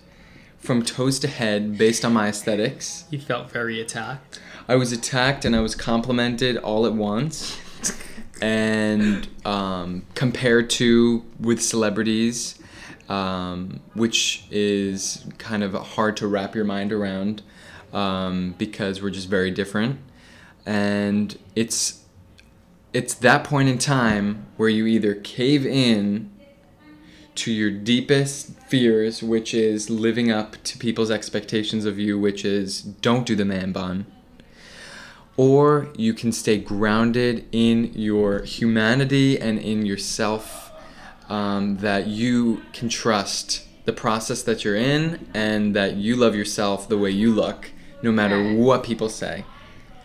from toes to head based on my aesthetics. You felt very attacked. I was attacked and I was complimented all at once, <laughs> and um, compared to with celebrities, um, which is kind of hard to wrap your mind around um, because we're just very different, and it's it's that point in time where you either cave in to your deepest fears, which is living up to people's expectations of you, which is don't do the man bun. Or you can stay grounded in your humanity and in yourself, um, that you can trust the process that you're in and that you love yourself the way you look, no matter what people say.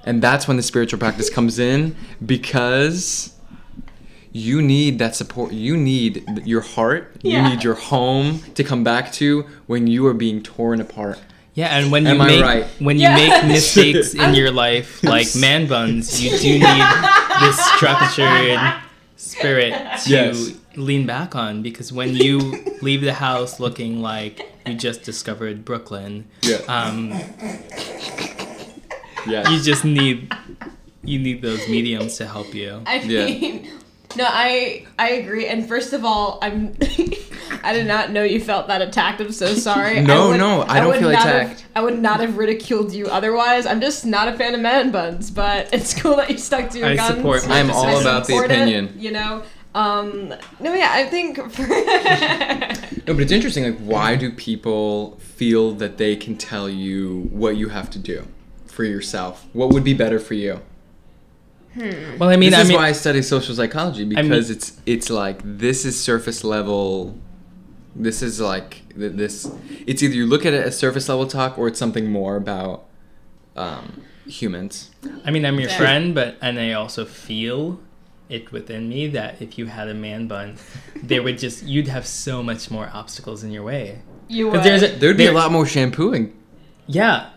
And that's when the spiritual practice comes in because you need that support. You need your heart. Yeah. You need your home to come back to when you are being torn apart. Yeah, and when you I make right? when you Yeah. make <laughs> mistakes in your life, like man buns, you <laughs> do need this structured spirit to Yes. lean back on because when you leave the house looking like you just discovered Brooklyn, Yeah. um, yes. you just need you need those mediums to help you. I Yeah. Mean, no, I I agree. And first of all, I'm <laughs> I did not know you felt that attacked. I'm so <laughs> sorry. No, would- no, I don't would feel not have- attacked. I would not have ridiculed you otherwise. I'm just not a fan of man buns, but <laughs> it's cool that you stuck to your I guns. support I'm all decision. about the support it, opinion. you know. Um, no, yeah, I think. No, but it's interesting. Like, why do people feel that they can tell you what you have to do for yourself? What would be better for you? Well, I mean, this I is mean, why I study social psychology mean- because it's it's like this is surface level. This is like this. It's either you look at it as surface level talk or it's something more about um, humans. I mean, I'm your Yeah. friend, but and I also feel it within me that if you had a man bun, there would just you'd have so much more obstacles in your way. you would. Because there's a, There'd be there- a lot more shampooing. Yeah,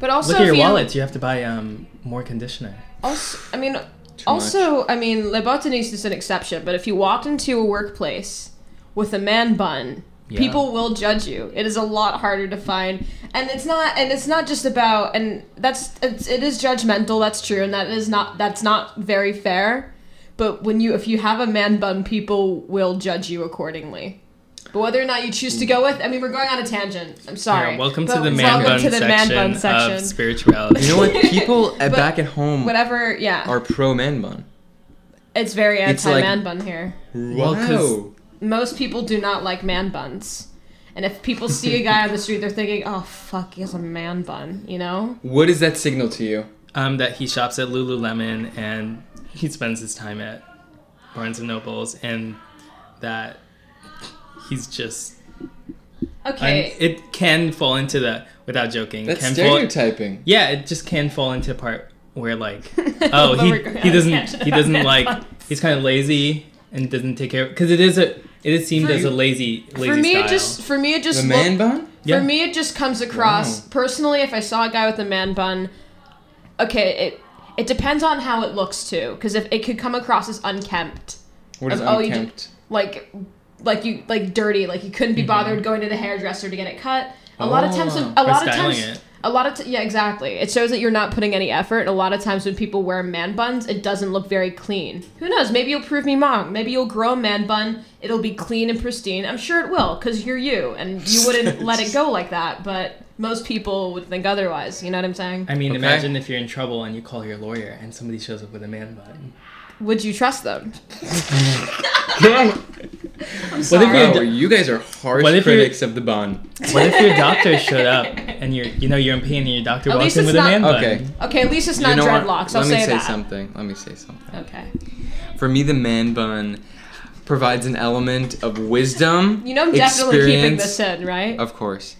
but also, look at your you, wallets. You have to buy um more conditioner. Also, I mean, much. also, I mean, Le Botaniste is an exception, but if you walked into a workplace with a man bun, Yeah. people will judge you. It is a lot harder to find, and it's not, and it's not just about, and that's, it's, it is judgmental. That's true, and that is not, that's not very fair. But when you, if you have a man bun, people will judge you accordingly. But whether or not you choose to go with, I mean, we're going on a tangent. I'm sorry. Yeah, welcome to the man welcome bun to the man section bun section. of spirituality. You know what? <laughs> People at back at home Whatever, yeah. are pro man bun. It's very It's anti like- man bun here. Well, 'cause- Wow. Most people do not like man buns. And if people see a guy on the street, they're thinking, oh, fuck, he has a man bun, you know? What does that signal to you? um, that he shops at Lululemon and he spends his time at Barnes and Nobles, and that he's just. Okay. and it can fall into the without joking. That's can fall, stereotyping. Yeah, it just can fall into part where like, <laughs> oh, he, he doesn't <laughs> he doesn't like buns. he's kind of lazy and doesn't take care because it is a it is seemed For- as a lazy lazy for me, style. it just for me it just The look- man bun? Yeah. for me it just comes across Wow. personally. If I saw a guy with a man bun, okay, it it depends on how it looks too. Because if it could come across as unkempt, What is Oh, you unkempt? like like you like dirty, like you couldn't be mm-hmm. bothered going to the hairdresser to get it cut. A lot of times, Oh. a lot of times, it. a lot of t- yeah, exactly. It shows that you're not putting any effort. And a lot of times when people wear man buns, it doesn't look very clean. Who knows? Maybe you'll prove me wrong. Maybe you'll grow a man bun. It'll be clean and pristine. I'm sure it will, cause you're you, and you <laughs> wouldn't let it go like that. But most people would think otherwise. You know what I'm saying? I mean, Okay. imagine if you're in trouble and you call your lawyer and somebody shows up with a man bun. Would you trust them? I'm <laughs> What if sorry. you're Wow, you guys are harsh What if you're- critics of the bun. What if your doctor <laughs> showed up and you're you know you're in pain and your doctor At walks least in it's with a not- man bun? Okay. okay, at least it's not you know what? dreadlocks. I'll say. Let me say say that. something. Let me say something. Okay. For me, the man bun provides an element of wisdom. You know, I'm definitely keeping experience- this in, right? Of course.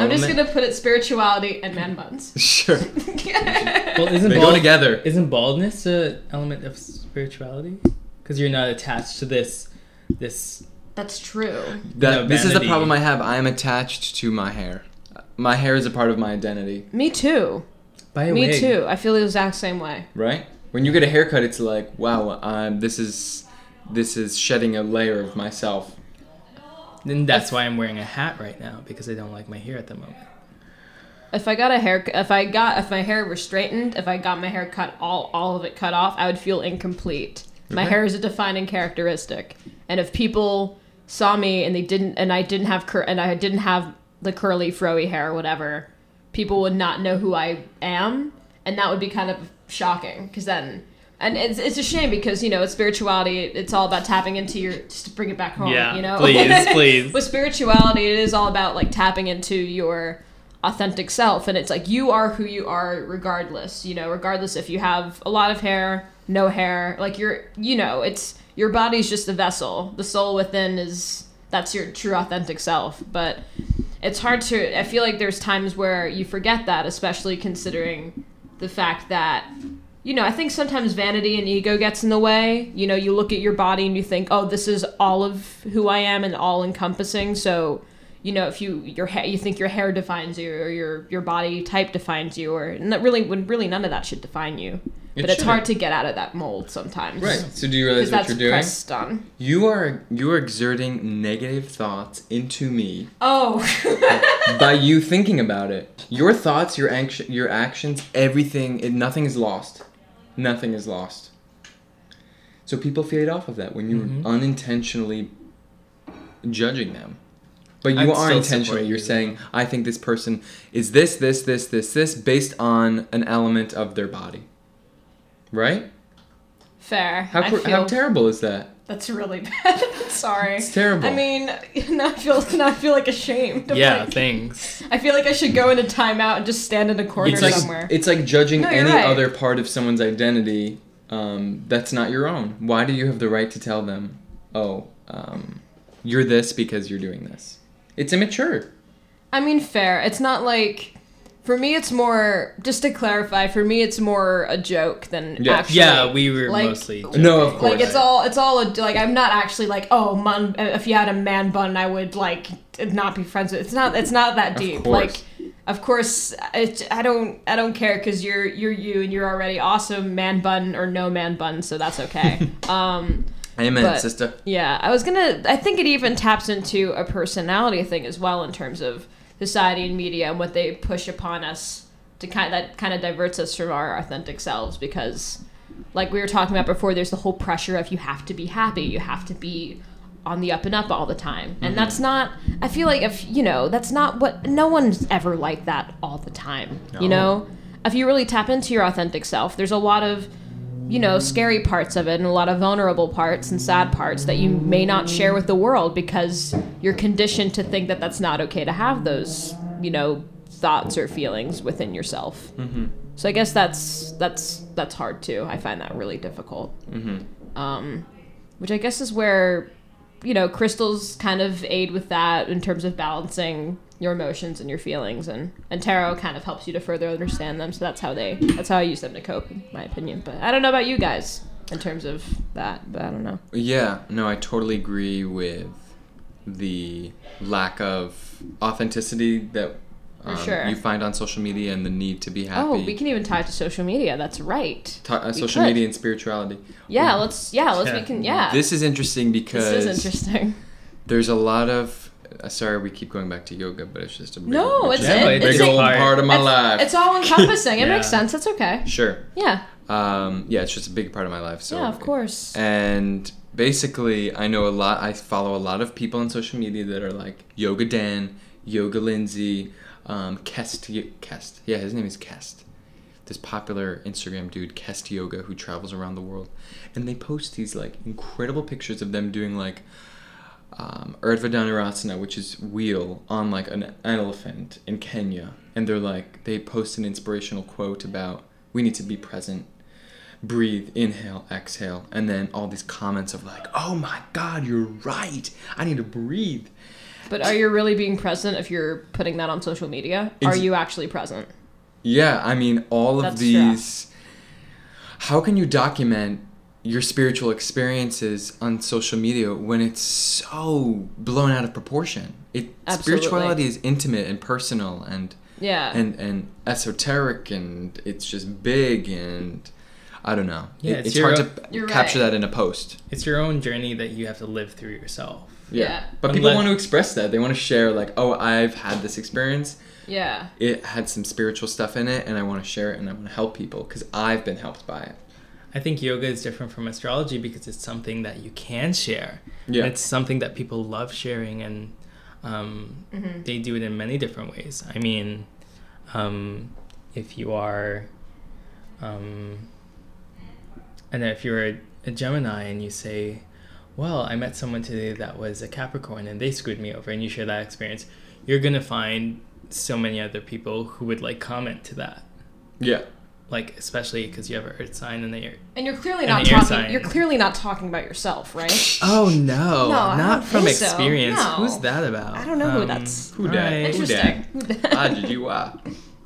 I'm just gonna put it spirituality and man buns. <laughs> Sure. <laughs> Well, isn't They go together. Isn't baldness a element of spirituality? Because you're not attached to this, this. That's true. That, No, this is the problem I have. I am attached to my hair. My hair is a part of my identity, Me too. By a way. Me wig. too. I feel the exact same way. right? When you get a haircut, it's like, wow, um, this is this is shedding a layer of myself. And that's why I'm wearing a hat right now because I don't like my hair at the moment. If I got a hair, if I got, if my hair were straightened, if I got my hair cut, all all of it cut off, I would feel incomplete. My hair is a defining characteristic, and if people saw me and they didn't, and I didn't have cur, and I didn't have the curly, froey hair or whatever, people would not know who I am, and that would be kind of shocking. Because then, and it's it's a shame because you know, it's spirituality. It's all about tapping into your just to bring it back home. Yeah, you know, please, <laughs> please. with spirituality, it is all about like tapping into your authentic self, and it's like you are who you are regardless. You know, regardless if you have a lot of hair, no hair, like you're, you know, it's your body's just a vessel. The soul within is that's your true authentic self, but. It's hard to. I feel like there's times where you forget that, especially considering the fact that you know, I think sometimes vanity and ego gets in the way. You know, you look at your body and you think, "Oh, this is all of who I am and all encompassing." So, you know, if you your hair, you think your hair defines you or your your body type defines you, or not really when really none of that should define you. It but it's shouldn't. hard to get out of that mold sometimes. Right. So do you realize what you're doing? pressed on. You are you are exerting negative thoughts into me Oh, <laughs> by you thinking about it. Your thoughts, your anx- your actions, everything, it, nothing is lost. Nothing is lost. So people feed off of that when you're Mhm. unintentionally judging them. But you I'd are still support intentionally. You're you. saying, I think this person is this, this, this, this, this, based on an element of their body. Right? fair. How, cr- feel how terrible is that? That's really <laughs> bad. Sorry. It's terrible. I mean, <laughs> now I feel now I feel like ashamed. of, Yeah, like- thanks. I feel like I should go into timeout and just stand in a corner it's like somewhere. it's like judging No, any right. other part of someone's identity um, that's not your own. Why do you have the right to tell them, "Oh, um, you're this because you're doing this"? It's immature. I mean, fair. It's not like. For me, it's more. Just to clarify, for me, it's more a joke than Yeah. actually. Yeah, we were like- mostly. No, of course. Like it's all. It's all a, like I'm not actually like oh man. If you had a man bun, I would like not be friends with. It's not. It's not that deep. Like, of course, it, I don't. I don't care because you're you're you and you're already awesome. Man bun or no man bun, so that's okay. <laughs> um. Amen, But- sister. Yeah, I was gonna. I think it even taps into a personality thing as well in terms of society and media and what they push upon us to kind of, that kind of diverts us from our authentic selves because, like we were talking about before, there's the whole pressure of you have to be happy, you have to be on the up and up all the time, and mm-hmm. that's not. I feel like if you know, that's not what. No one's ever like that all the time. You know, if you really tap into your authentic self, there's a lot of you know, scary parts of it and a lot of vulnerable parts and sad parts that you may not share with the world because you're conditioned to think that that's not okay to have those, you know, thoughts or feelings within yourself. Mm-hmm. So I guess that's that's that's hard too. I find that really difficult. Mm-hmm. Um, which I guess is where, you know, crystals kind of aid with that in terms of balancing your emotions and your feelings, and and tarot kind of helps you to further understand them. So that's how they that's how I use them to cope, in my opinion. But I don't know about you guys in terms of that, but I don't know. Yeah, no, I totally agree with the lack of authenticity that For um, sure. you find on social media and the need to be happy. Oh, we can even tie it to social media. That's right. Ta- uh, social could. media and spirituality. Yeah, let's yeah, let's we Yeah. can yeah. This is interesting because this is interesting. there's a lot of. Uh, sorry, we keep going back to yoga, but it's just a big, No, it's No, it, it's big it's, a old part- part of my it's, life. it's all encompassing. It <laughs> Yeah. makes sense. It's okay. sure. Yeah. Um, yeah, it's just a big part of my life. So yeah, of course. And basically, I know a lot. I follow a lot of people on social media that are like Yoga Dan, Yoga Lindsay, um, Kest. Kest. Yeah, his name is Kest. This popular Instagram dude, Kest Yoga, who travels around the world, and they post these like incredible pictures of them doing like um, Urdhva Dhanurasana, which is wheel on like an elephant in Kenya, and they're like they post an inspirational quote about we need to be present breathe, inhale, exhale, and then all these comments of like, "Oh my God, you're right. I need to breathe," But are you really being present if you're putting that on social media? Are you actually present? Yeah, I mean, all of That's these. How can you document your spiritual experiences on social media when it's so blown out of proportion? It Absolutely. spirituality is intimate and personal and Yeah. and and esoteric and it's just big and I don't know. Yeah, It- it's it's, hard own- to capture right. that in a post. It's your own journey that you have to live through yourself. Yeah. But people want to express that. They want to share like, "Oh, I've had this experience. yeah. It had some spiritual stuff in it and I want to share it and I want to help people cuz I've been helped by it." I think yoga is different from astrology because it's something that you can share. Yeah. It's something that people love sharing, and um, Mm-hmm. they do it in many different ways. I mean, um, if you are, um, and if you're a, a Gemini and you say, "Well, I met someone today that was a Capricorn and they screwed me over," and you share that experience, you're gonna find so many other people who would like comment to that. Yeah. Like especially because you have a Earth sign and they are And you're clearly not the air talking. sign. You're clearly not talking about yourself, right? <laughs> Oh no, No, not from think so. experience. No. Who's that about? I don't know who that's- Who dat? alright. Who Interesting. Ah, did you ah.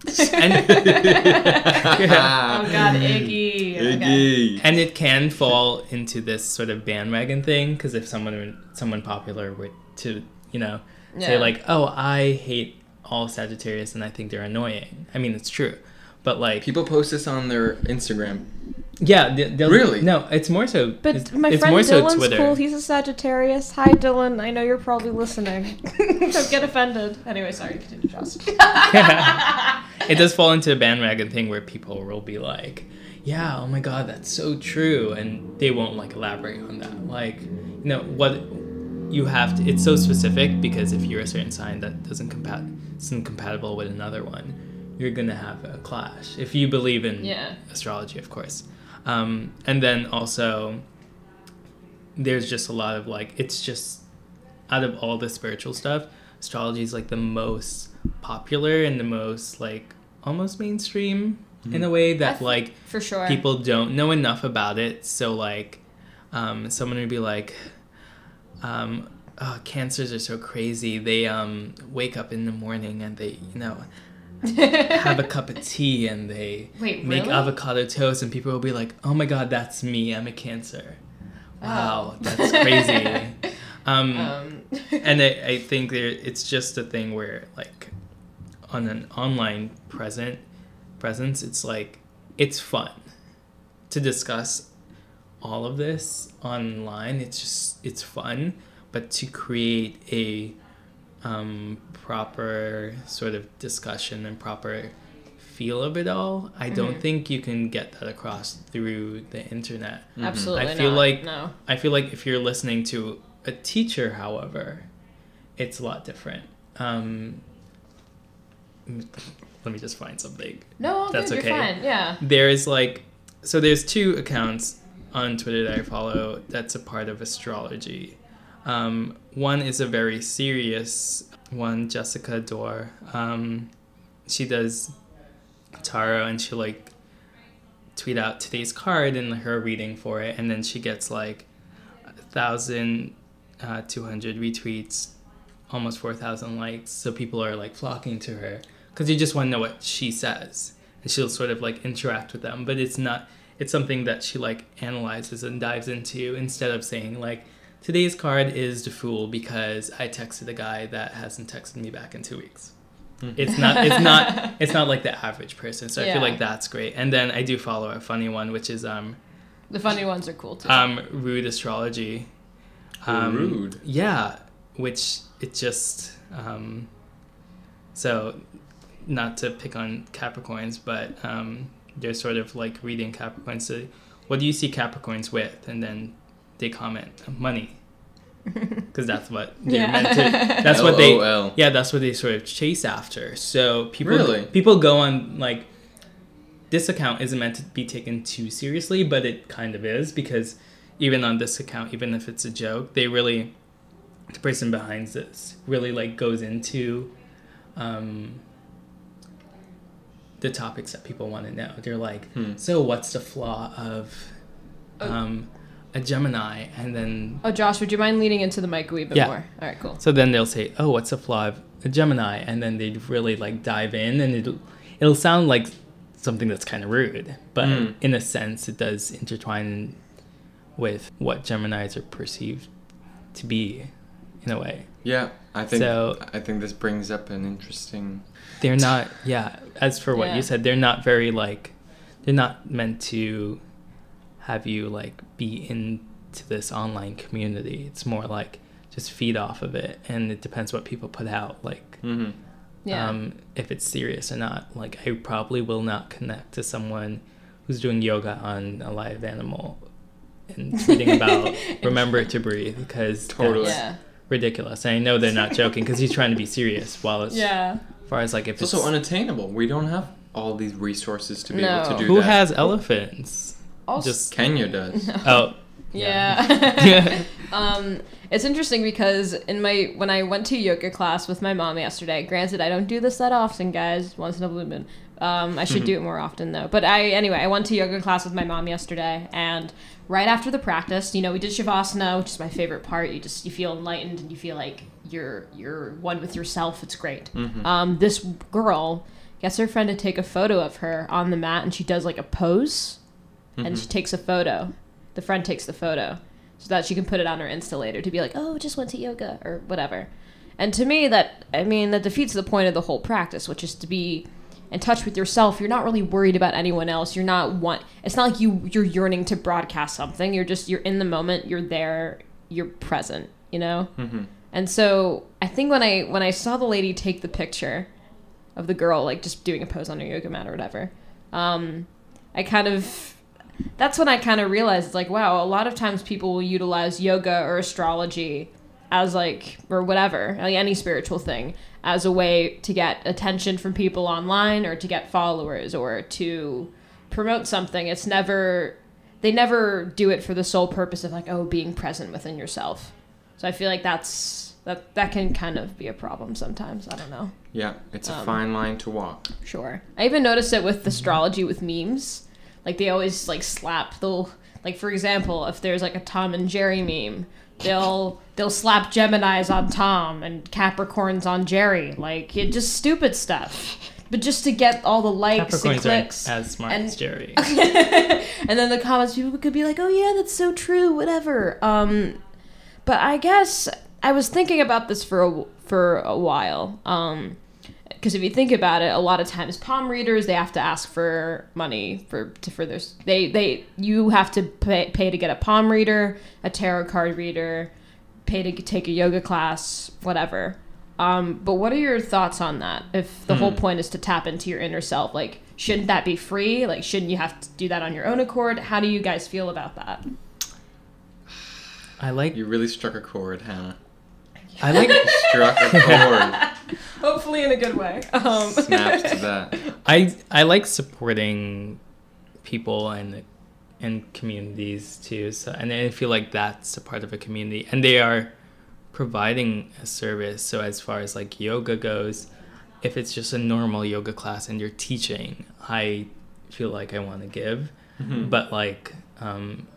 <laughs> And, <laughs> oh God, Iggy. Okay. Iggy. and it can fall into this sort of bandwagon thing because if someone someone popular were to you know say like, oh, I hate all Sagittarius and I think they're annoying. I mean, it's true, but like, People post this on their Instagram. yeah, they- they'll- Really? No, it's more so. But it's, my it's friend more so Dylan's Twitter. cool. He's a Sagittarius. Hi, Dylan. I know you're probably listening. <laughs> Don't get offended. Anyway, sorry. Continue, Josh. <laughs> <laughs> it does fall into a bandwagon thing where people will be like, "Yeah, oh my god, that's so true," and they won't like elaborate on that. Like, you know what you have to. It's so specific because if you're a certain sign that doesn't compat isn't compatible with another one, you're gonna have a clash. If you believe in Yeah. astrology, of course, um, and then also there's just a lot of like it's just out of all the spiritual stuff, astrology is like the most popular and the most like almost mainstream in a way that th- like For sure. people don't know enough about it. So like, um, someone would be like, um, oh, cancers are so crazy. They um wake up in the morning and they you know <laughs> have a cup of tea and they Wait, make really? avocado toast and people will be like, oh my god, that's me. I'm a cancer. Wow, Oh. that's crazy. <laughs> um, Um, and I, I think there it's just a thing where like on an online present presence it's like it's fun to discuss all of this online it's just it's fun but to create a um, proper sort of discussion and proper feel of it all i don't Mhm. think you can get that across through the internet absolutely. I feel not. like- no. I feel like if you're listening to a teacher, however, it's a lot different. Um, let me just find something. No, That's good. okay. You're fine. Yeah. There's like, so there's two accounts on Twitter that I follow that's a part of astrology. Um, one is a very serious one, Jessica Dore. Um, she does tarot and she like tweet out today's card and her reading for it, and then she gets like thousand uh, two hundred retweets, almost four thousand likes. So people are like flocking to her because you just want to know what she says, and she'll sort of like interact with them. But it's not. It's something that she like analyzes and dives into instead of saying like today's card is the fool because I texted a guy that hasn't texted me back in two weeks. It's not. It's not. <laughs> It's not like the average person. So I feel like that's great. And then I do follow a funny one, which is um The funny ones are cool too. um rude astrology. Um, Rude. Yeah, which it just um. So, not to pick on Capricorns, but um, they're sort of like reading Capricorns. So, what do you see Capricorns with? And then they comment money, <laughs> because that's what they're Yeah. meant to. That's what they. Yeah, that's what they sort of chase after. So people Really? people go on like this account isn't meant to be taken too seriously, but it kind of is because even on this account, even if it's a joke, they really the person behind this really like goes into um, the topics that people want to know. They're like, Hmm. so what's the flaw of Oh. um, a Gemini, and then Oh, Josh, would you mind leaning into the mic a wee bit Yeah. more? All right, cool. so then they'll say, "Oh, what's a flaw of a Gemini?" And then they'd really like dive in, and it'll it'll sound like something that's kind of rude, but Mm. in a sense, it does intertwine with what Geminis are perceived to be, in a way. Yeah, I think So- I think this brings up an interesting. they're not yeah as for what Yeah. you said they're not very like they're not meant to have you like be into this online community it's more like just feed off of it and it depends what people put out like hmm Yeah. um if it's serious or not like i probably will not connect to someone who's doing yoga on a live animal and <laughs> tweeting about remember to breathe because Totally. that's yeah. ridiculous and i know they're not joking because he's trying to be serious while it's Yeah. as far as like if It's also unattainable. We don't have all these resources to be able to do that. Who that. has elephants? Also, Just Kenya does. <laughs> oh, Yeah. <laughs> um, it's interesting because in my when I went to yoga class with my mom yesterday. Granted, I don't do this that often, guys. Once in a blue moon. Um, I should do it more often though. But I anyway, I went to yoga class with my mom yesterday, and right after the practice, you know, we did shavasana, which is my favorite part. You just you feel enlightened and you feel like you're you're one with yourself. It's great. Um, this girl gets her friend to take a photo of her on the mat, and she does like a pose and she takes a photo. The friend takes the photo so that she can put it on her Insta later to be like, oh, just went to yoga or whatever. And to me, that I mean, that defeats the point of the whole practice, which is to be in touch with yourself. You're not really worried about anyone else. You're not want. It's not like you you're yearning to broadcast something. You're just you're in the moment. You're there. You're present. You know. hmm And so I think when I when I saw the lady take the picture of the girl like just doing a pose on her yoga mat or whatever, um, I kind of that's when I kind of realized it's like wow, a lot of times people will utilize yoga or astrology as like or whatever, like any spiritual thing as a way to get attention from people online or to get followers or to promote something. It's never they never do it for the sole purpose of like oh being present within yourself. So I feel like that's that that can kind of be a problem sometimes. I don't know. Yeah, it's a Um, fine line to walk. Sure. I even noticed it with astrology with memes. Like they always like slap they'll like for example, if there's like a Tom and Jerry meme, they'll they'll slap Geminis on Tom and Capricorns on Jerry. Like it just stupid stuff. But just to get all the likes and Capricorns clicks. as smart and- as Jerry. <laughs> and then the comments people could be like, "Oh yeah, that's so true, whatever." Um but I guess I was thinking about this for a, for a while. Um because if you think about it, a lot of times palm readers they have to ask for money for to, for their they they you have to pay, pay to get a palm reader, a tarot card reader, pay to take a yoga class, whatever. Um, but what are your thoughts on that? If the whole point is to tap into your inner self, like shouldn't that be free? Like shouldn't you have to do that on your own accord? How do you guys feel about that? I like You really struck a chord, Hannah. I like <laughs> Struck a chord. Hopefully in a good way. Um, Snaps to that. I I like supporting people and and communities too. So and I feel like that's a part of a community, and they are providing a service. So as far as like yoga goes, if it's just a normal yoga class and you're teaching, I feel like I want to give, Mhm. but like um,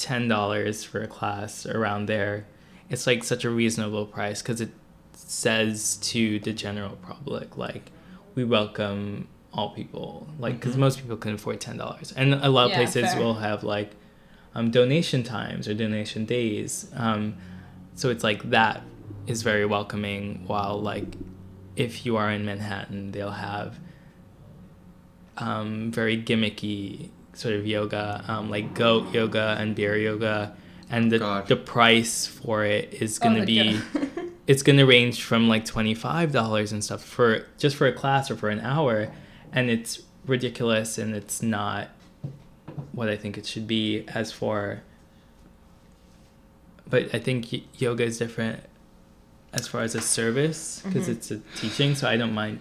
ten dollars for a class around there, it's like such a reasonable price because it says to the general public like we welcome all people like because most people can afford ten dollars and a lot of Yeah, places fair. will have like um, donation times or donation days um, so it's like that is very welcoming while like if you are in manhattan they'll have um, very gimmicky sort of yoga um, like goat yoga and beer yoga. And the, God. the price for it is Oh, going to the be <laughs> it's going to range from like $25 and stuff for just for a class or for an hour. And it's ridiculous and it's not what i think it should be as for. But i think y- yoga is different as far as a service because Mhm. it's a teaching so i don't mind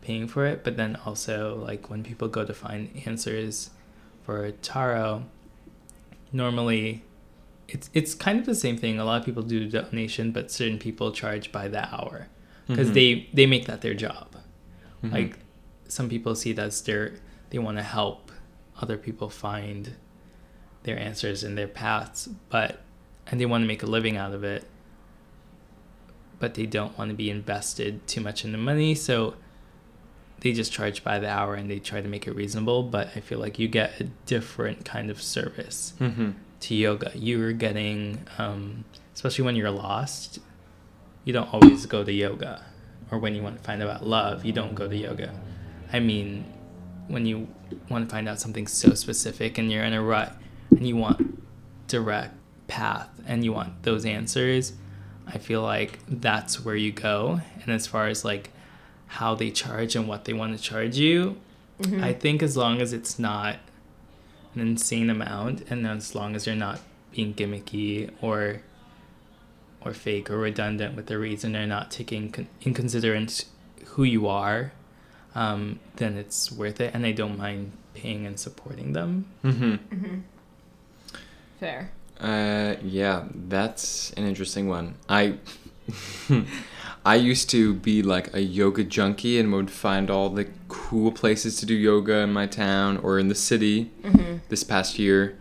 paying for it. But then also like when people go to find answers for tarot normally it's it's kind of the same thing a lot of people do donation but certain people charge by the hour because Mhm. they they make that their job Mhm. like some people see that as their they want to help other people find their answers and their paths, but and they want to make a living out of it, but they don't want to be invested too much in the money, so they just charge by the hour and they try to make it reasonable. But I feel like you get a different kind of service Mm-hmm. to yoga. You're getting, um, especially when you're lost, you don't always go to yoga. Or when you want to find out about love, you don't go to yoga. I mean, when you want to find out something so specific and you're in a rut and you want direct path and you want those answers, I feel like that's where you go. And as far as like how they charge and what they want to charge you, I think as long as it's not an insane amount and as long as you're not being gimmicky or or fake or redundant with the reason they're not taking con- in consideration who you are um, then it's worth it and i don't mind paying and supporting them Mm-hmm. Fair. Uh, yeah, that's an interesting one. I <laughs> I used to be like a yoga junkie and would find all the cool places to do yoga in my town or in the city this past year,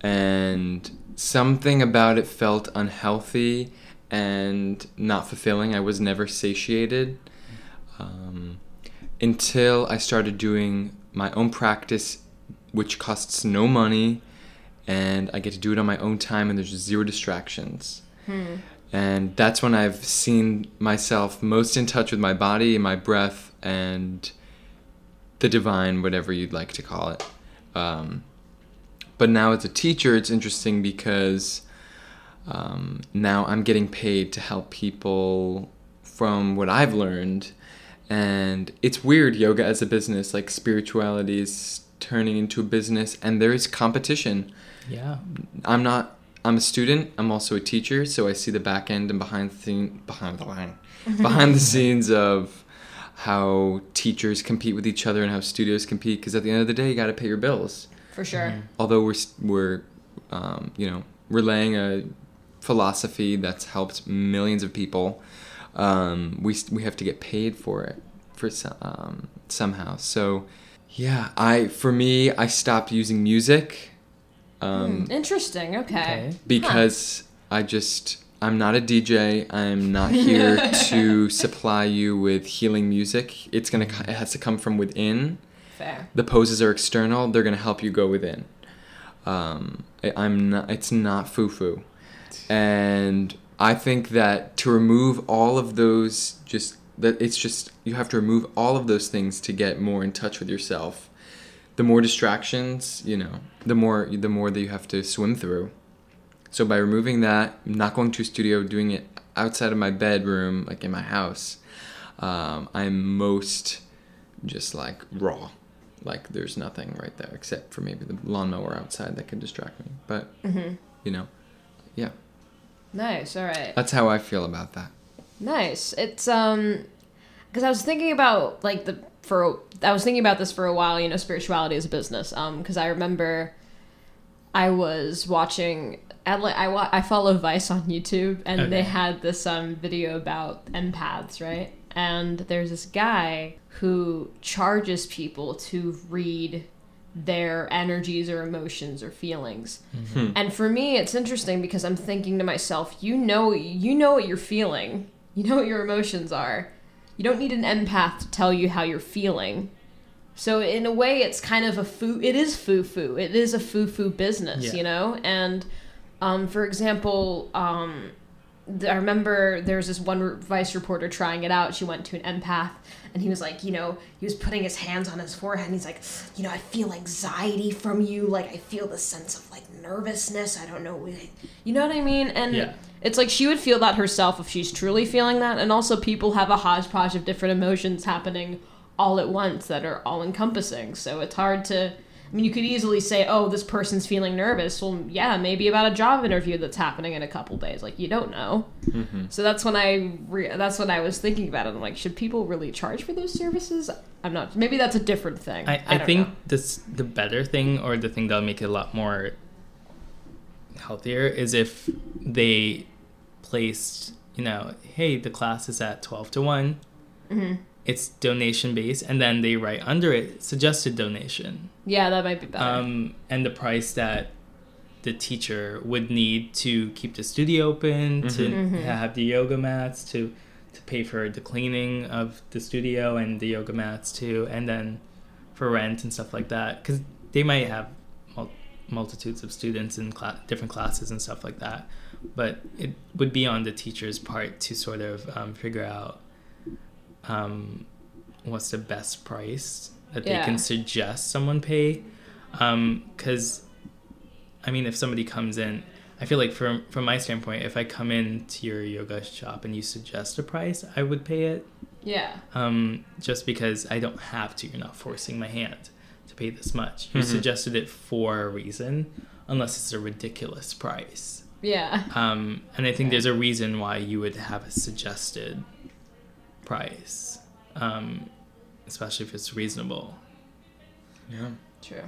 and something about it felt unhealthy and not fulfilling. I was never satiated um, until I started doing my own practice, which costs no money and I get to do it on my own time, and there's zero distractions. And that's when I've seen myself most in touch with my body, my breath, and the divine, whatever you'd like to call it. Um, but now as a teacher, it's interesting because um, now I'm getting paid to help people from what I've learned. And it's weird, yoga as a business, like spirituality is turning into a business, and there is competition. yeah I'm not. I'm a student. I'm also a teacher, so I see the back end and behind the scene, behind the line, <laughs> behind the scenes of how teachers compete with each other and how studios compete. Because at the end of the day, you got to pay your bills. For sure. Although we're s- we're, um, you know, relaying a philosophy that's helped millions of people, um, we we have to get paid for it for some, um, somehow. So, yeah, I for me, I stopped using music. Um, Hmm, Interesting. Okay. okay because I just I'm not a DJ. I'm not here <laughs> to supply you with healing music. It's gonna it has to come from within. Fair. The poses are external. They're gonna help you go within. Um, I'm not. It's not foo foo, and I think that to remove all of those, just that it's just you have to remove all of those things to get more in touch with yourself. The more distractions, you know, the more the more that you have to swim through. So by removing that, not going to a studio, doing it outside of my bedroom, like in my house, um, I'm most just like raw. Like there's nothing right there except for maybe the lawnmower outside that could distract me. But you know, yeah, Nice. All right. that's how I feel about that. Nice. It's um because I was thinking about like the for I was thinking about this for a while, you know, spirituality is a business. Um because I remember I was watching at I wa- I follow Vice on YouTube and they had this um video about empaths, right? And there's this guy who charges people to read their energies or emotions or feelings. And for me it's interesting because I'm thinking to myself, you know you know what you're feeling. You know what your emotions are. You don't need an empath to tell you how you're feeling. So in a way it's kind of a foo it is foo foo. It is a foo foo business, Yeah. you know? And um for example, um I remember there was this one vice reporter trying it out. She went to an empath, and he was like, you know, he was putting his hands on his forehead, and he's like, you know, I feel anxiety from you. Like I feel the sense of like nervousness. I don't know, you know what I mean? And Yeah. It's like she would feel that herself if she's truly feeling that. And also, people have a hodgepodge of different emotions happening all at once that are all encompassing. So it's hard to. I mean, you could easily say, "Oh, this person's feeling nervous." Well, yeah, maybe about a job interview that's happening in a couple days. Like you don't know. Mm-hmm. So that's when I re- that's when I was thinking about it. I'm like, should people really charge for those services? I'm not. Maybe that's a different thing. I, I, don't think know. this the better thing or the thing that'll make it a lot more healthier is if they placed you know hey the class is at 12 to one it's donation based, and then they write under it suggested donation, Yeah, that might be better. um, and the price that the teacher would need to keep the studio open, to Mhm. have the yoga mats, to to pay for the cleaning of the studio and the yoga mats too, and then for rent and stuff like that, because they might have mul- multitudes of students in cla- different classes and stuff like that. But it would be on the teacher's part to sort of um, figure out um, what's the best price that they Yeah. can suggest someone pay. Because, I mean, if somebody comes in, I feel like from from my standpoint, if I come into your yoga shop and you suggest a price, I would pay it. yeah. Um, just because I don't have to. You're not forcing my hand to pay this much. You Mhm. suggested it for a reason, unless it's a ridiculous price. Yeah. Um, and I think there's a reason why you would have a suggested price, um, especially if it's reasonable. Yeah. True.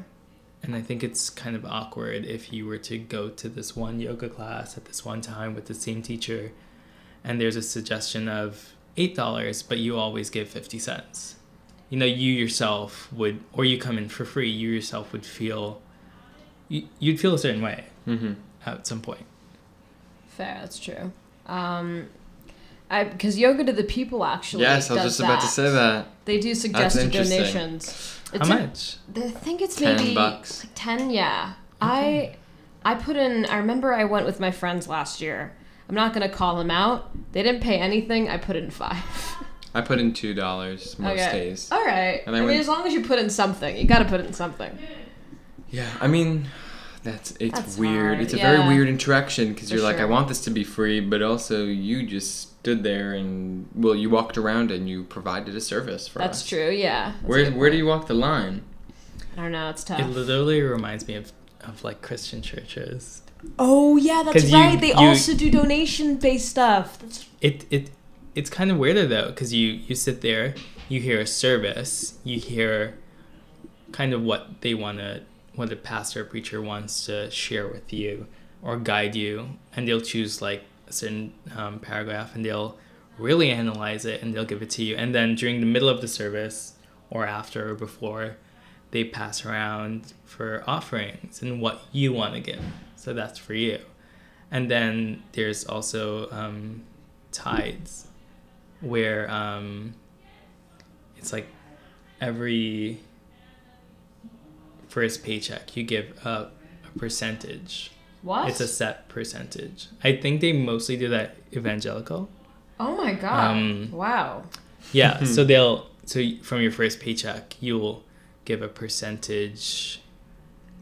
And I think it's kind of awkward if you were to go to this one yoga class at this one time with the same teacher, and there's a suggestion of eight dollars, but you always give fifty cents. You know, you yourself would, or you come in for free. You yourself would feel, you, you'd feel a certain way Mm-hmm. at some point. Fair. That's true. Um, I because yoga to the people actually. Yes, I was does just about to say that. They do suggested interesting. donations. How It's a- much? I think it's Ten maybe bucks. like ten. Yeah, I I put in. I remember I went with my friends last year. I'm not gonna call them out. They didn't pay anything. I put in five. I put in two dollars most Okay. days. All right. And I I mean, went- as long as you put in something, you got to put in something. Yeah, I mean, that's it's That's weird. hard, It's a yeah. very weird interaction because you're like, I want this to be free, but also you just stood there and well, you walked around and you provided a service for That's us. true. Yeah. That's a Where good where do you walk the line? I don't know. It's tough. It literally reminds me of, of like Christian churches. oh yeah, that's 'Cause you- right. they you- also do donation based stuff. That's It it it's kind of weirder though because you you sit there, you hear a service, you hear kind of what they want to what a pastor or preacher wants to share with you or guide you, and they'll choose like a certain um, paragraph and they'll really analyze it and they'll give it to you, and then during the middle of the service or after or before, they pass around for offerings and what you want to give. So that's for you. And then there's also um, tithes, where um, it's like every first paycheck you give a, a percentage. what? It's a set percentage. I think they mostly do that evangelical. oh my god. Um, wow. Yeah, <laughs> so they'll so from your first paycheck you'll give a percentage.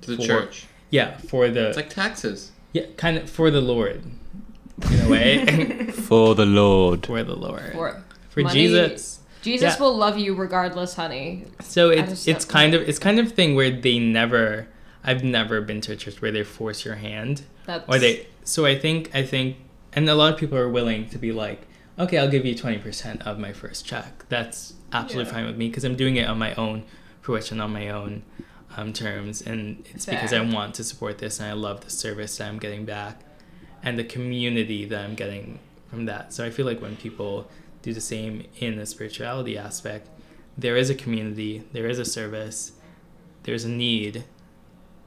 To the For- church. Yeah, for the It's like taxes. yeah kind of for the Lord, in a way. <laughs> For the Lord. for the Lord. For, For money- Jesus. Jesus Yeah. will love you regardless, honey. So it's it's kind of it's kind of thing where they never I've never been to a church where they force your hand That's or they so I think I think and a lot of people are willing to be like okay I'll give you 20% of my first check that's absolutely Yeah. fine with me because I'm doing it on my own fruition on my own um, terms and it's because I want to support this and I love the service that I'm getting back and the community that I'm getting from that. So I feel like when people do the same in the spirituality aspect, there is a community, there is a service, there's a need.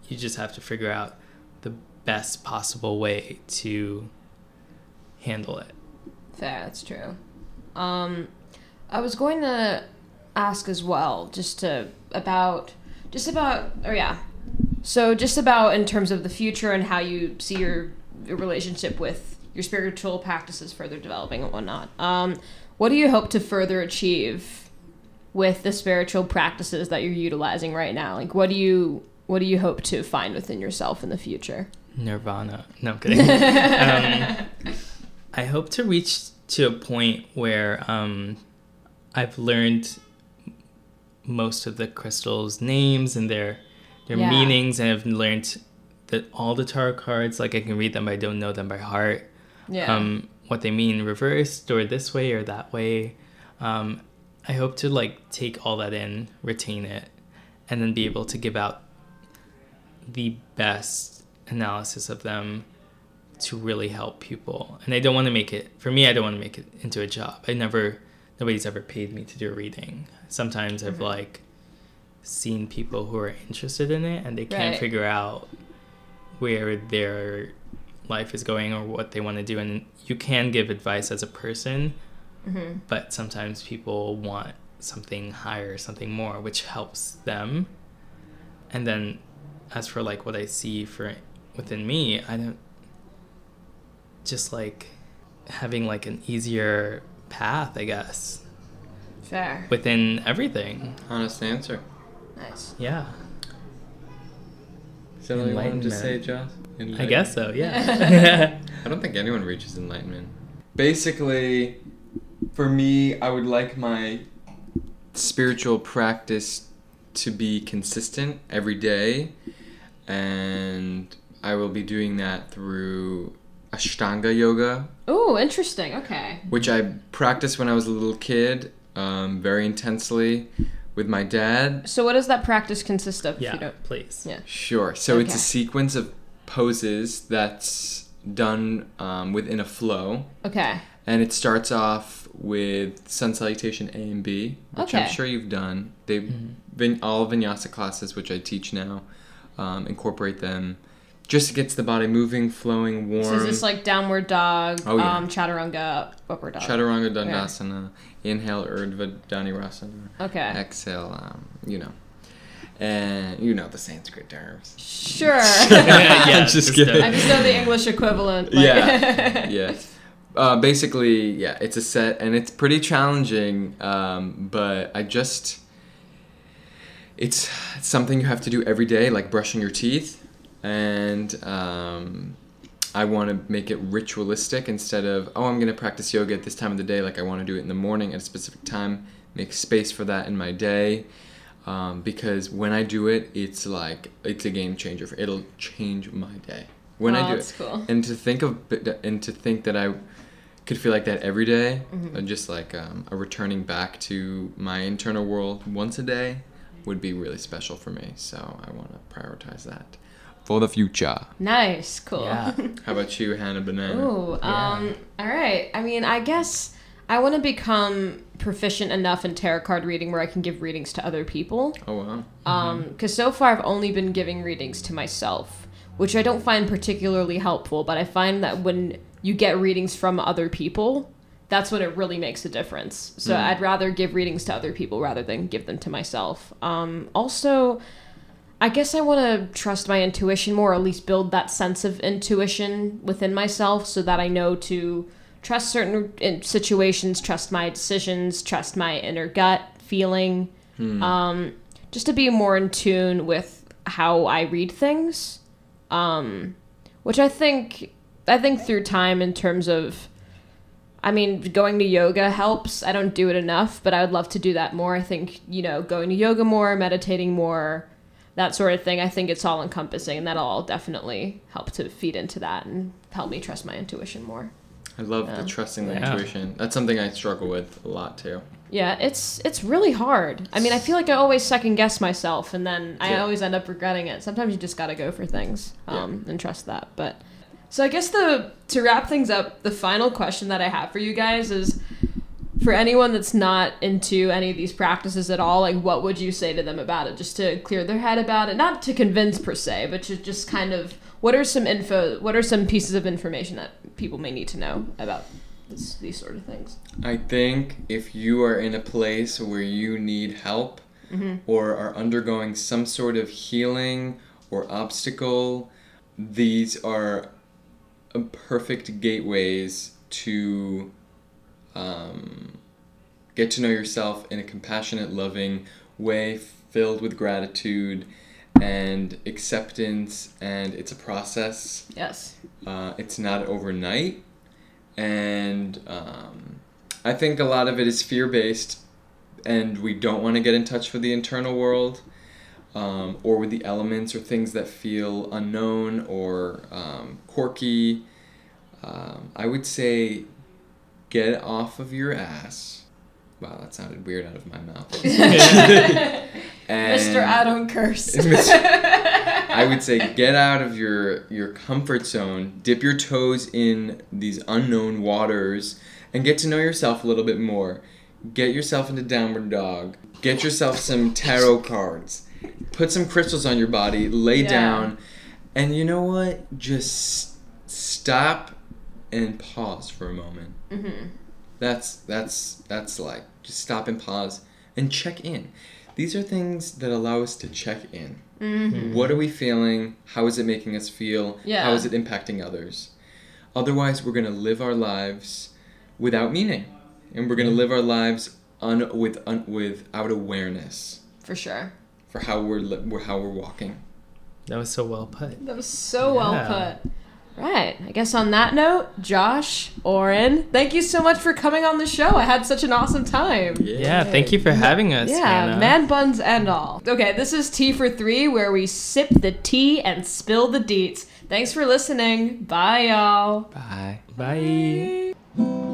You just have to figure out the best possible way to handle it. Fair, that's true. Um, I was going to ask as well, just to about, just about, or yeah, so just about in terms of the future and how you see your, your relationship with your spiritual practices further developing and whatnot. Um, what do you hope to further achieve with the spiritual practices that you're utilizing right now? Like, what do you what do you hope to find within yourself in the future? Nirvana. No, I'm kidding. <laughs> um, I hope to reach to a point where um, I've learned most of the crystals' names and their their Yeah. meanings, and I've learned that all the tarot cards, like I can read them, but I don't know them by heart. Yeah. Um, what they mean reversed or this way or that way. Um, I hope to like take all that in, retain it, and then be able to give out the best analysis of them to really help people. And I don't want to make it for me. I don't want to make it into a job. I never, nobody's ever paid me to do a reading. Sometimes I've Mm-hmm. like seen people who are interested in it and they can't Right. figure out where their life is going or what they want to do and you can give advice as a person Mm-hmm. but sometimes people want something higher something more which helps them and then as for like what i see for within me i don't just like having like an easier path i guess Fair. within everything Honest answer. Nice. yeah Is that all you wanted to say, Josh? I guess so yeah <laughs> <laughs> <laughs> I don't think anyone reaches enlightenment. Basically, for me, I would like my spiritual practice to be consistent every day, and I will be doing that through Ashtanga yoga, Oh, interesting. Okay. which I practiced when I was a little kid, um, very intensely with my dad. So, what does that practice consist of? If you yeah don't... please Yeah. Sure. So it's a sequence of poses that's done um, within a flow. Okay. And it starts off with sun salutation A and B, which I'm sure you've done. They Mm-hmm. vin- all vinyasa classes, which I teach now, um, incorporate them. Just gets the body moving, flowing, warm. So, is this like downward dog, Oh, yeah. um, chaturanga, upward dog? Chaturanga Dandasana, inhale Urdhva Dhanurasana, Okay. exhale, um, you know, and you know the Sanskrit terms. Sure. <laughs> <laughs> yeah Just just, kidding. I just know the English equivalent. like- Yeah. <laughs> yeah. Uh, basically, yeah, it's a set and it's pretty challenging, um, but I just. It's, it's something you have to do every day, like brushing your teeth. And um, I want to make it ritualistic instead of, oh, I'm going to practice yoga at this time of the day. Like, I want to do it in the morning at a specific time, make space for that in my day. Um, because when I do it, it's like, it's a game changer. For, it'll change my day. When Oh, I do that's it cool. and to think of and to think that I could feel like that every day, Mm-hmm. uh, just like um, a returning back to my internal world once a day, would be really special for me. So I want to prioritize that for the future. Nice. Cool. Yeah. <laughs> How about you, Hannah Banana? Ooh, Yeah. um, all right. I mean, I guess I want to become proficient enough in tarot card reading where I can give readings to other people. Oh wow. Um, because so far I've only been giving readings to myself, which I don't find particularly helpful. But I find that when you get readings from other people, that's when it really makes a difference. So Mm. I'd rather give readings to other people rather than give them to myself. Um, also, I guess I want to trust my intuition more, or at least build that sense of intuition within myself so that I know to trust certain situations, trust my decisions, trust my inner gut feeling. Um, just to be more in tune with how I read things. Um, which I think I think through time in terms of I mean, going to yoga helps. I don't do it enough, but I would love to do that more. I think, you know, going to yoga more, meditating more, that sort of thing. I think it's all encompassing, and that'll all definitely help to feed into that and help me trust my intuition more. I love Yeah. the trusting the Yeah. intuition. That's something I struggle with a lot too. Yeah, it's it's really hard. I mean, I feel like I always second guess myself, and then I Yeah. always end up regretting it. Sometimes you just gotta go for things Yeah. um, and trust that. But so I guess the to wrap things up, the final question that I have for you guys is, for anyone that's not into any of these practices at all, like what would you say to them about it, just to clear their head about it, not to convince per se, but to just kind of what are some info, what are some pieces of information that people may need to know about this, these sort of things. I think if you are in a place where you need help or are undergoing some sort of healing or obstacle, these are perfect gateways to um, get to know yourself in a compassionate, loving way filled with gratitude and acceptance, and it's a process. Yes. Uh, it's not overnight, and um, I think a lot of it is fear based, and we don't want to get in touch with the internal world, um, or with the elements or things that feel unknown or um, quirky. Um, I would say, get off of your ass. Wow, that sounded weird out of my mouth. <laughs> <laughs> <laughs> And- Mr. I don't curse. <laughs> <laughs> I would say get out of your your comfort zone, dip your toes in these unknown waters, and get to know yourself a little bit more. get yourself into downward dog. Get yourself some tarot cards. Put some crystals on your body. Lay Yeah. down, and you know what? Just stop and pause for a moment. Mm-hmm. That's that's that's like just stop and pause and check in. These are things that allow us to check in. Mm-hmm. What are we feeling? How is it making us feel? Yeah. How is it impacting others? Otherwise, we're going to live our lives without meaning. And we're going to live our lives un- with un- without awareness For sure. for how we're, li- how we're walking. That was so well put. That was so well put. Right. I guess on that note, Josh, Oren, thank you so much for coming on the show. I had such an awesome time. Yeah, thank you for having us. Yeah, Hannah. man buns and all. Okay, this is Tea for Three, where we sip the tea and spill the deets. Thanks for listening. Bye, y'all. Bye. Bye.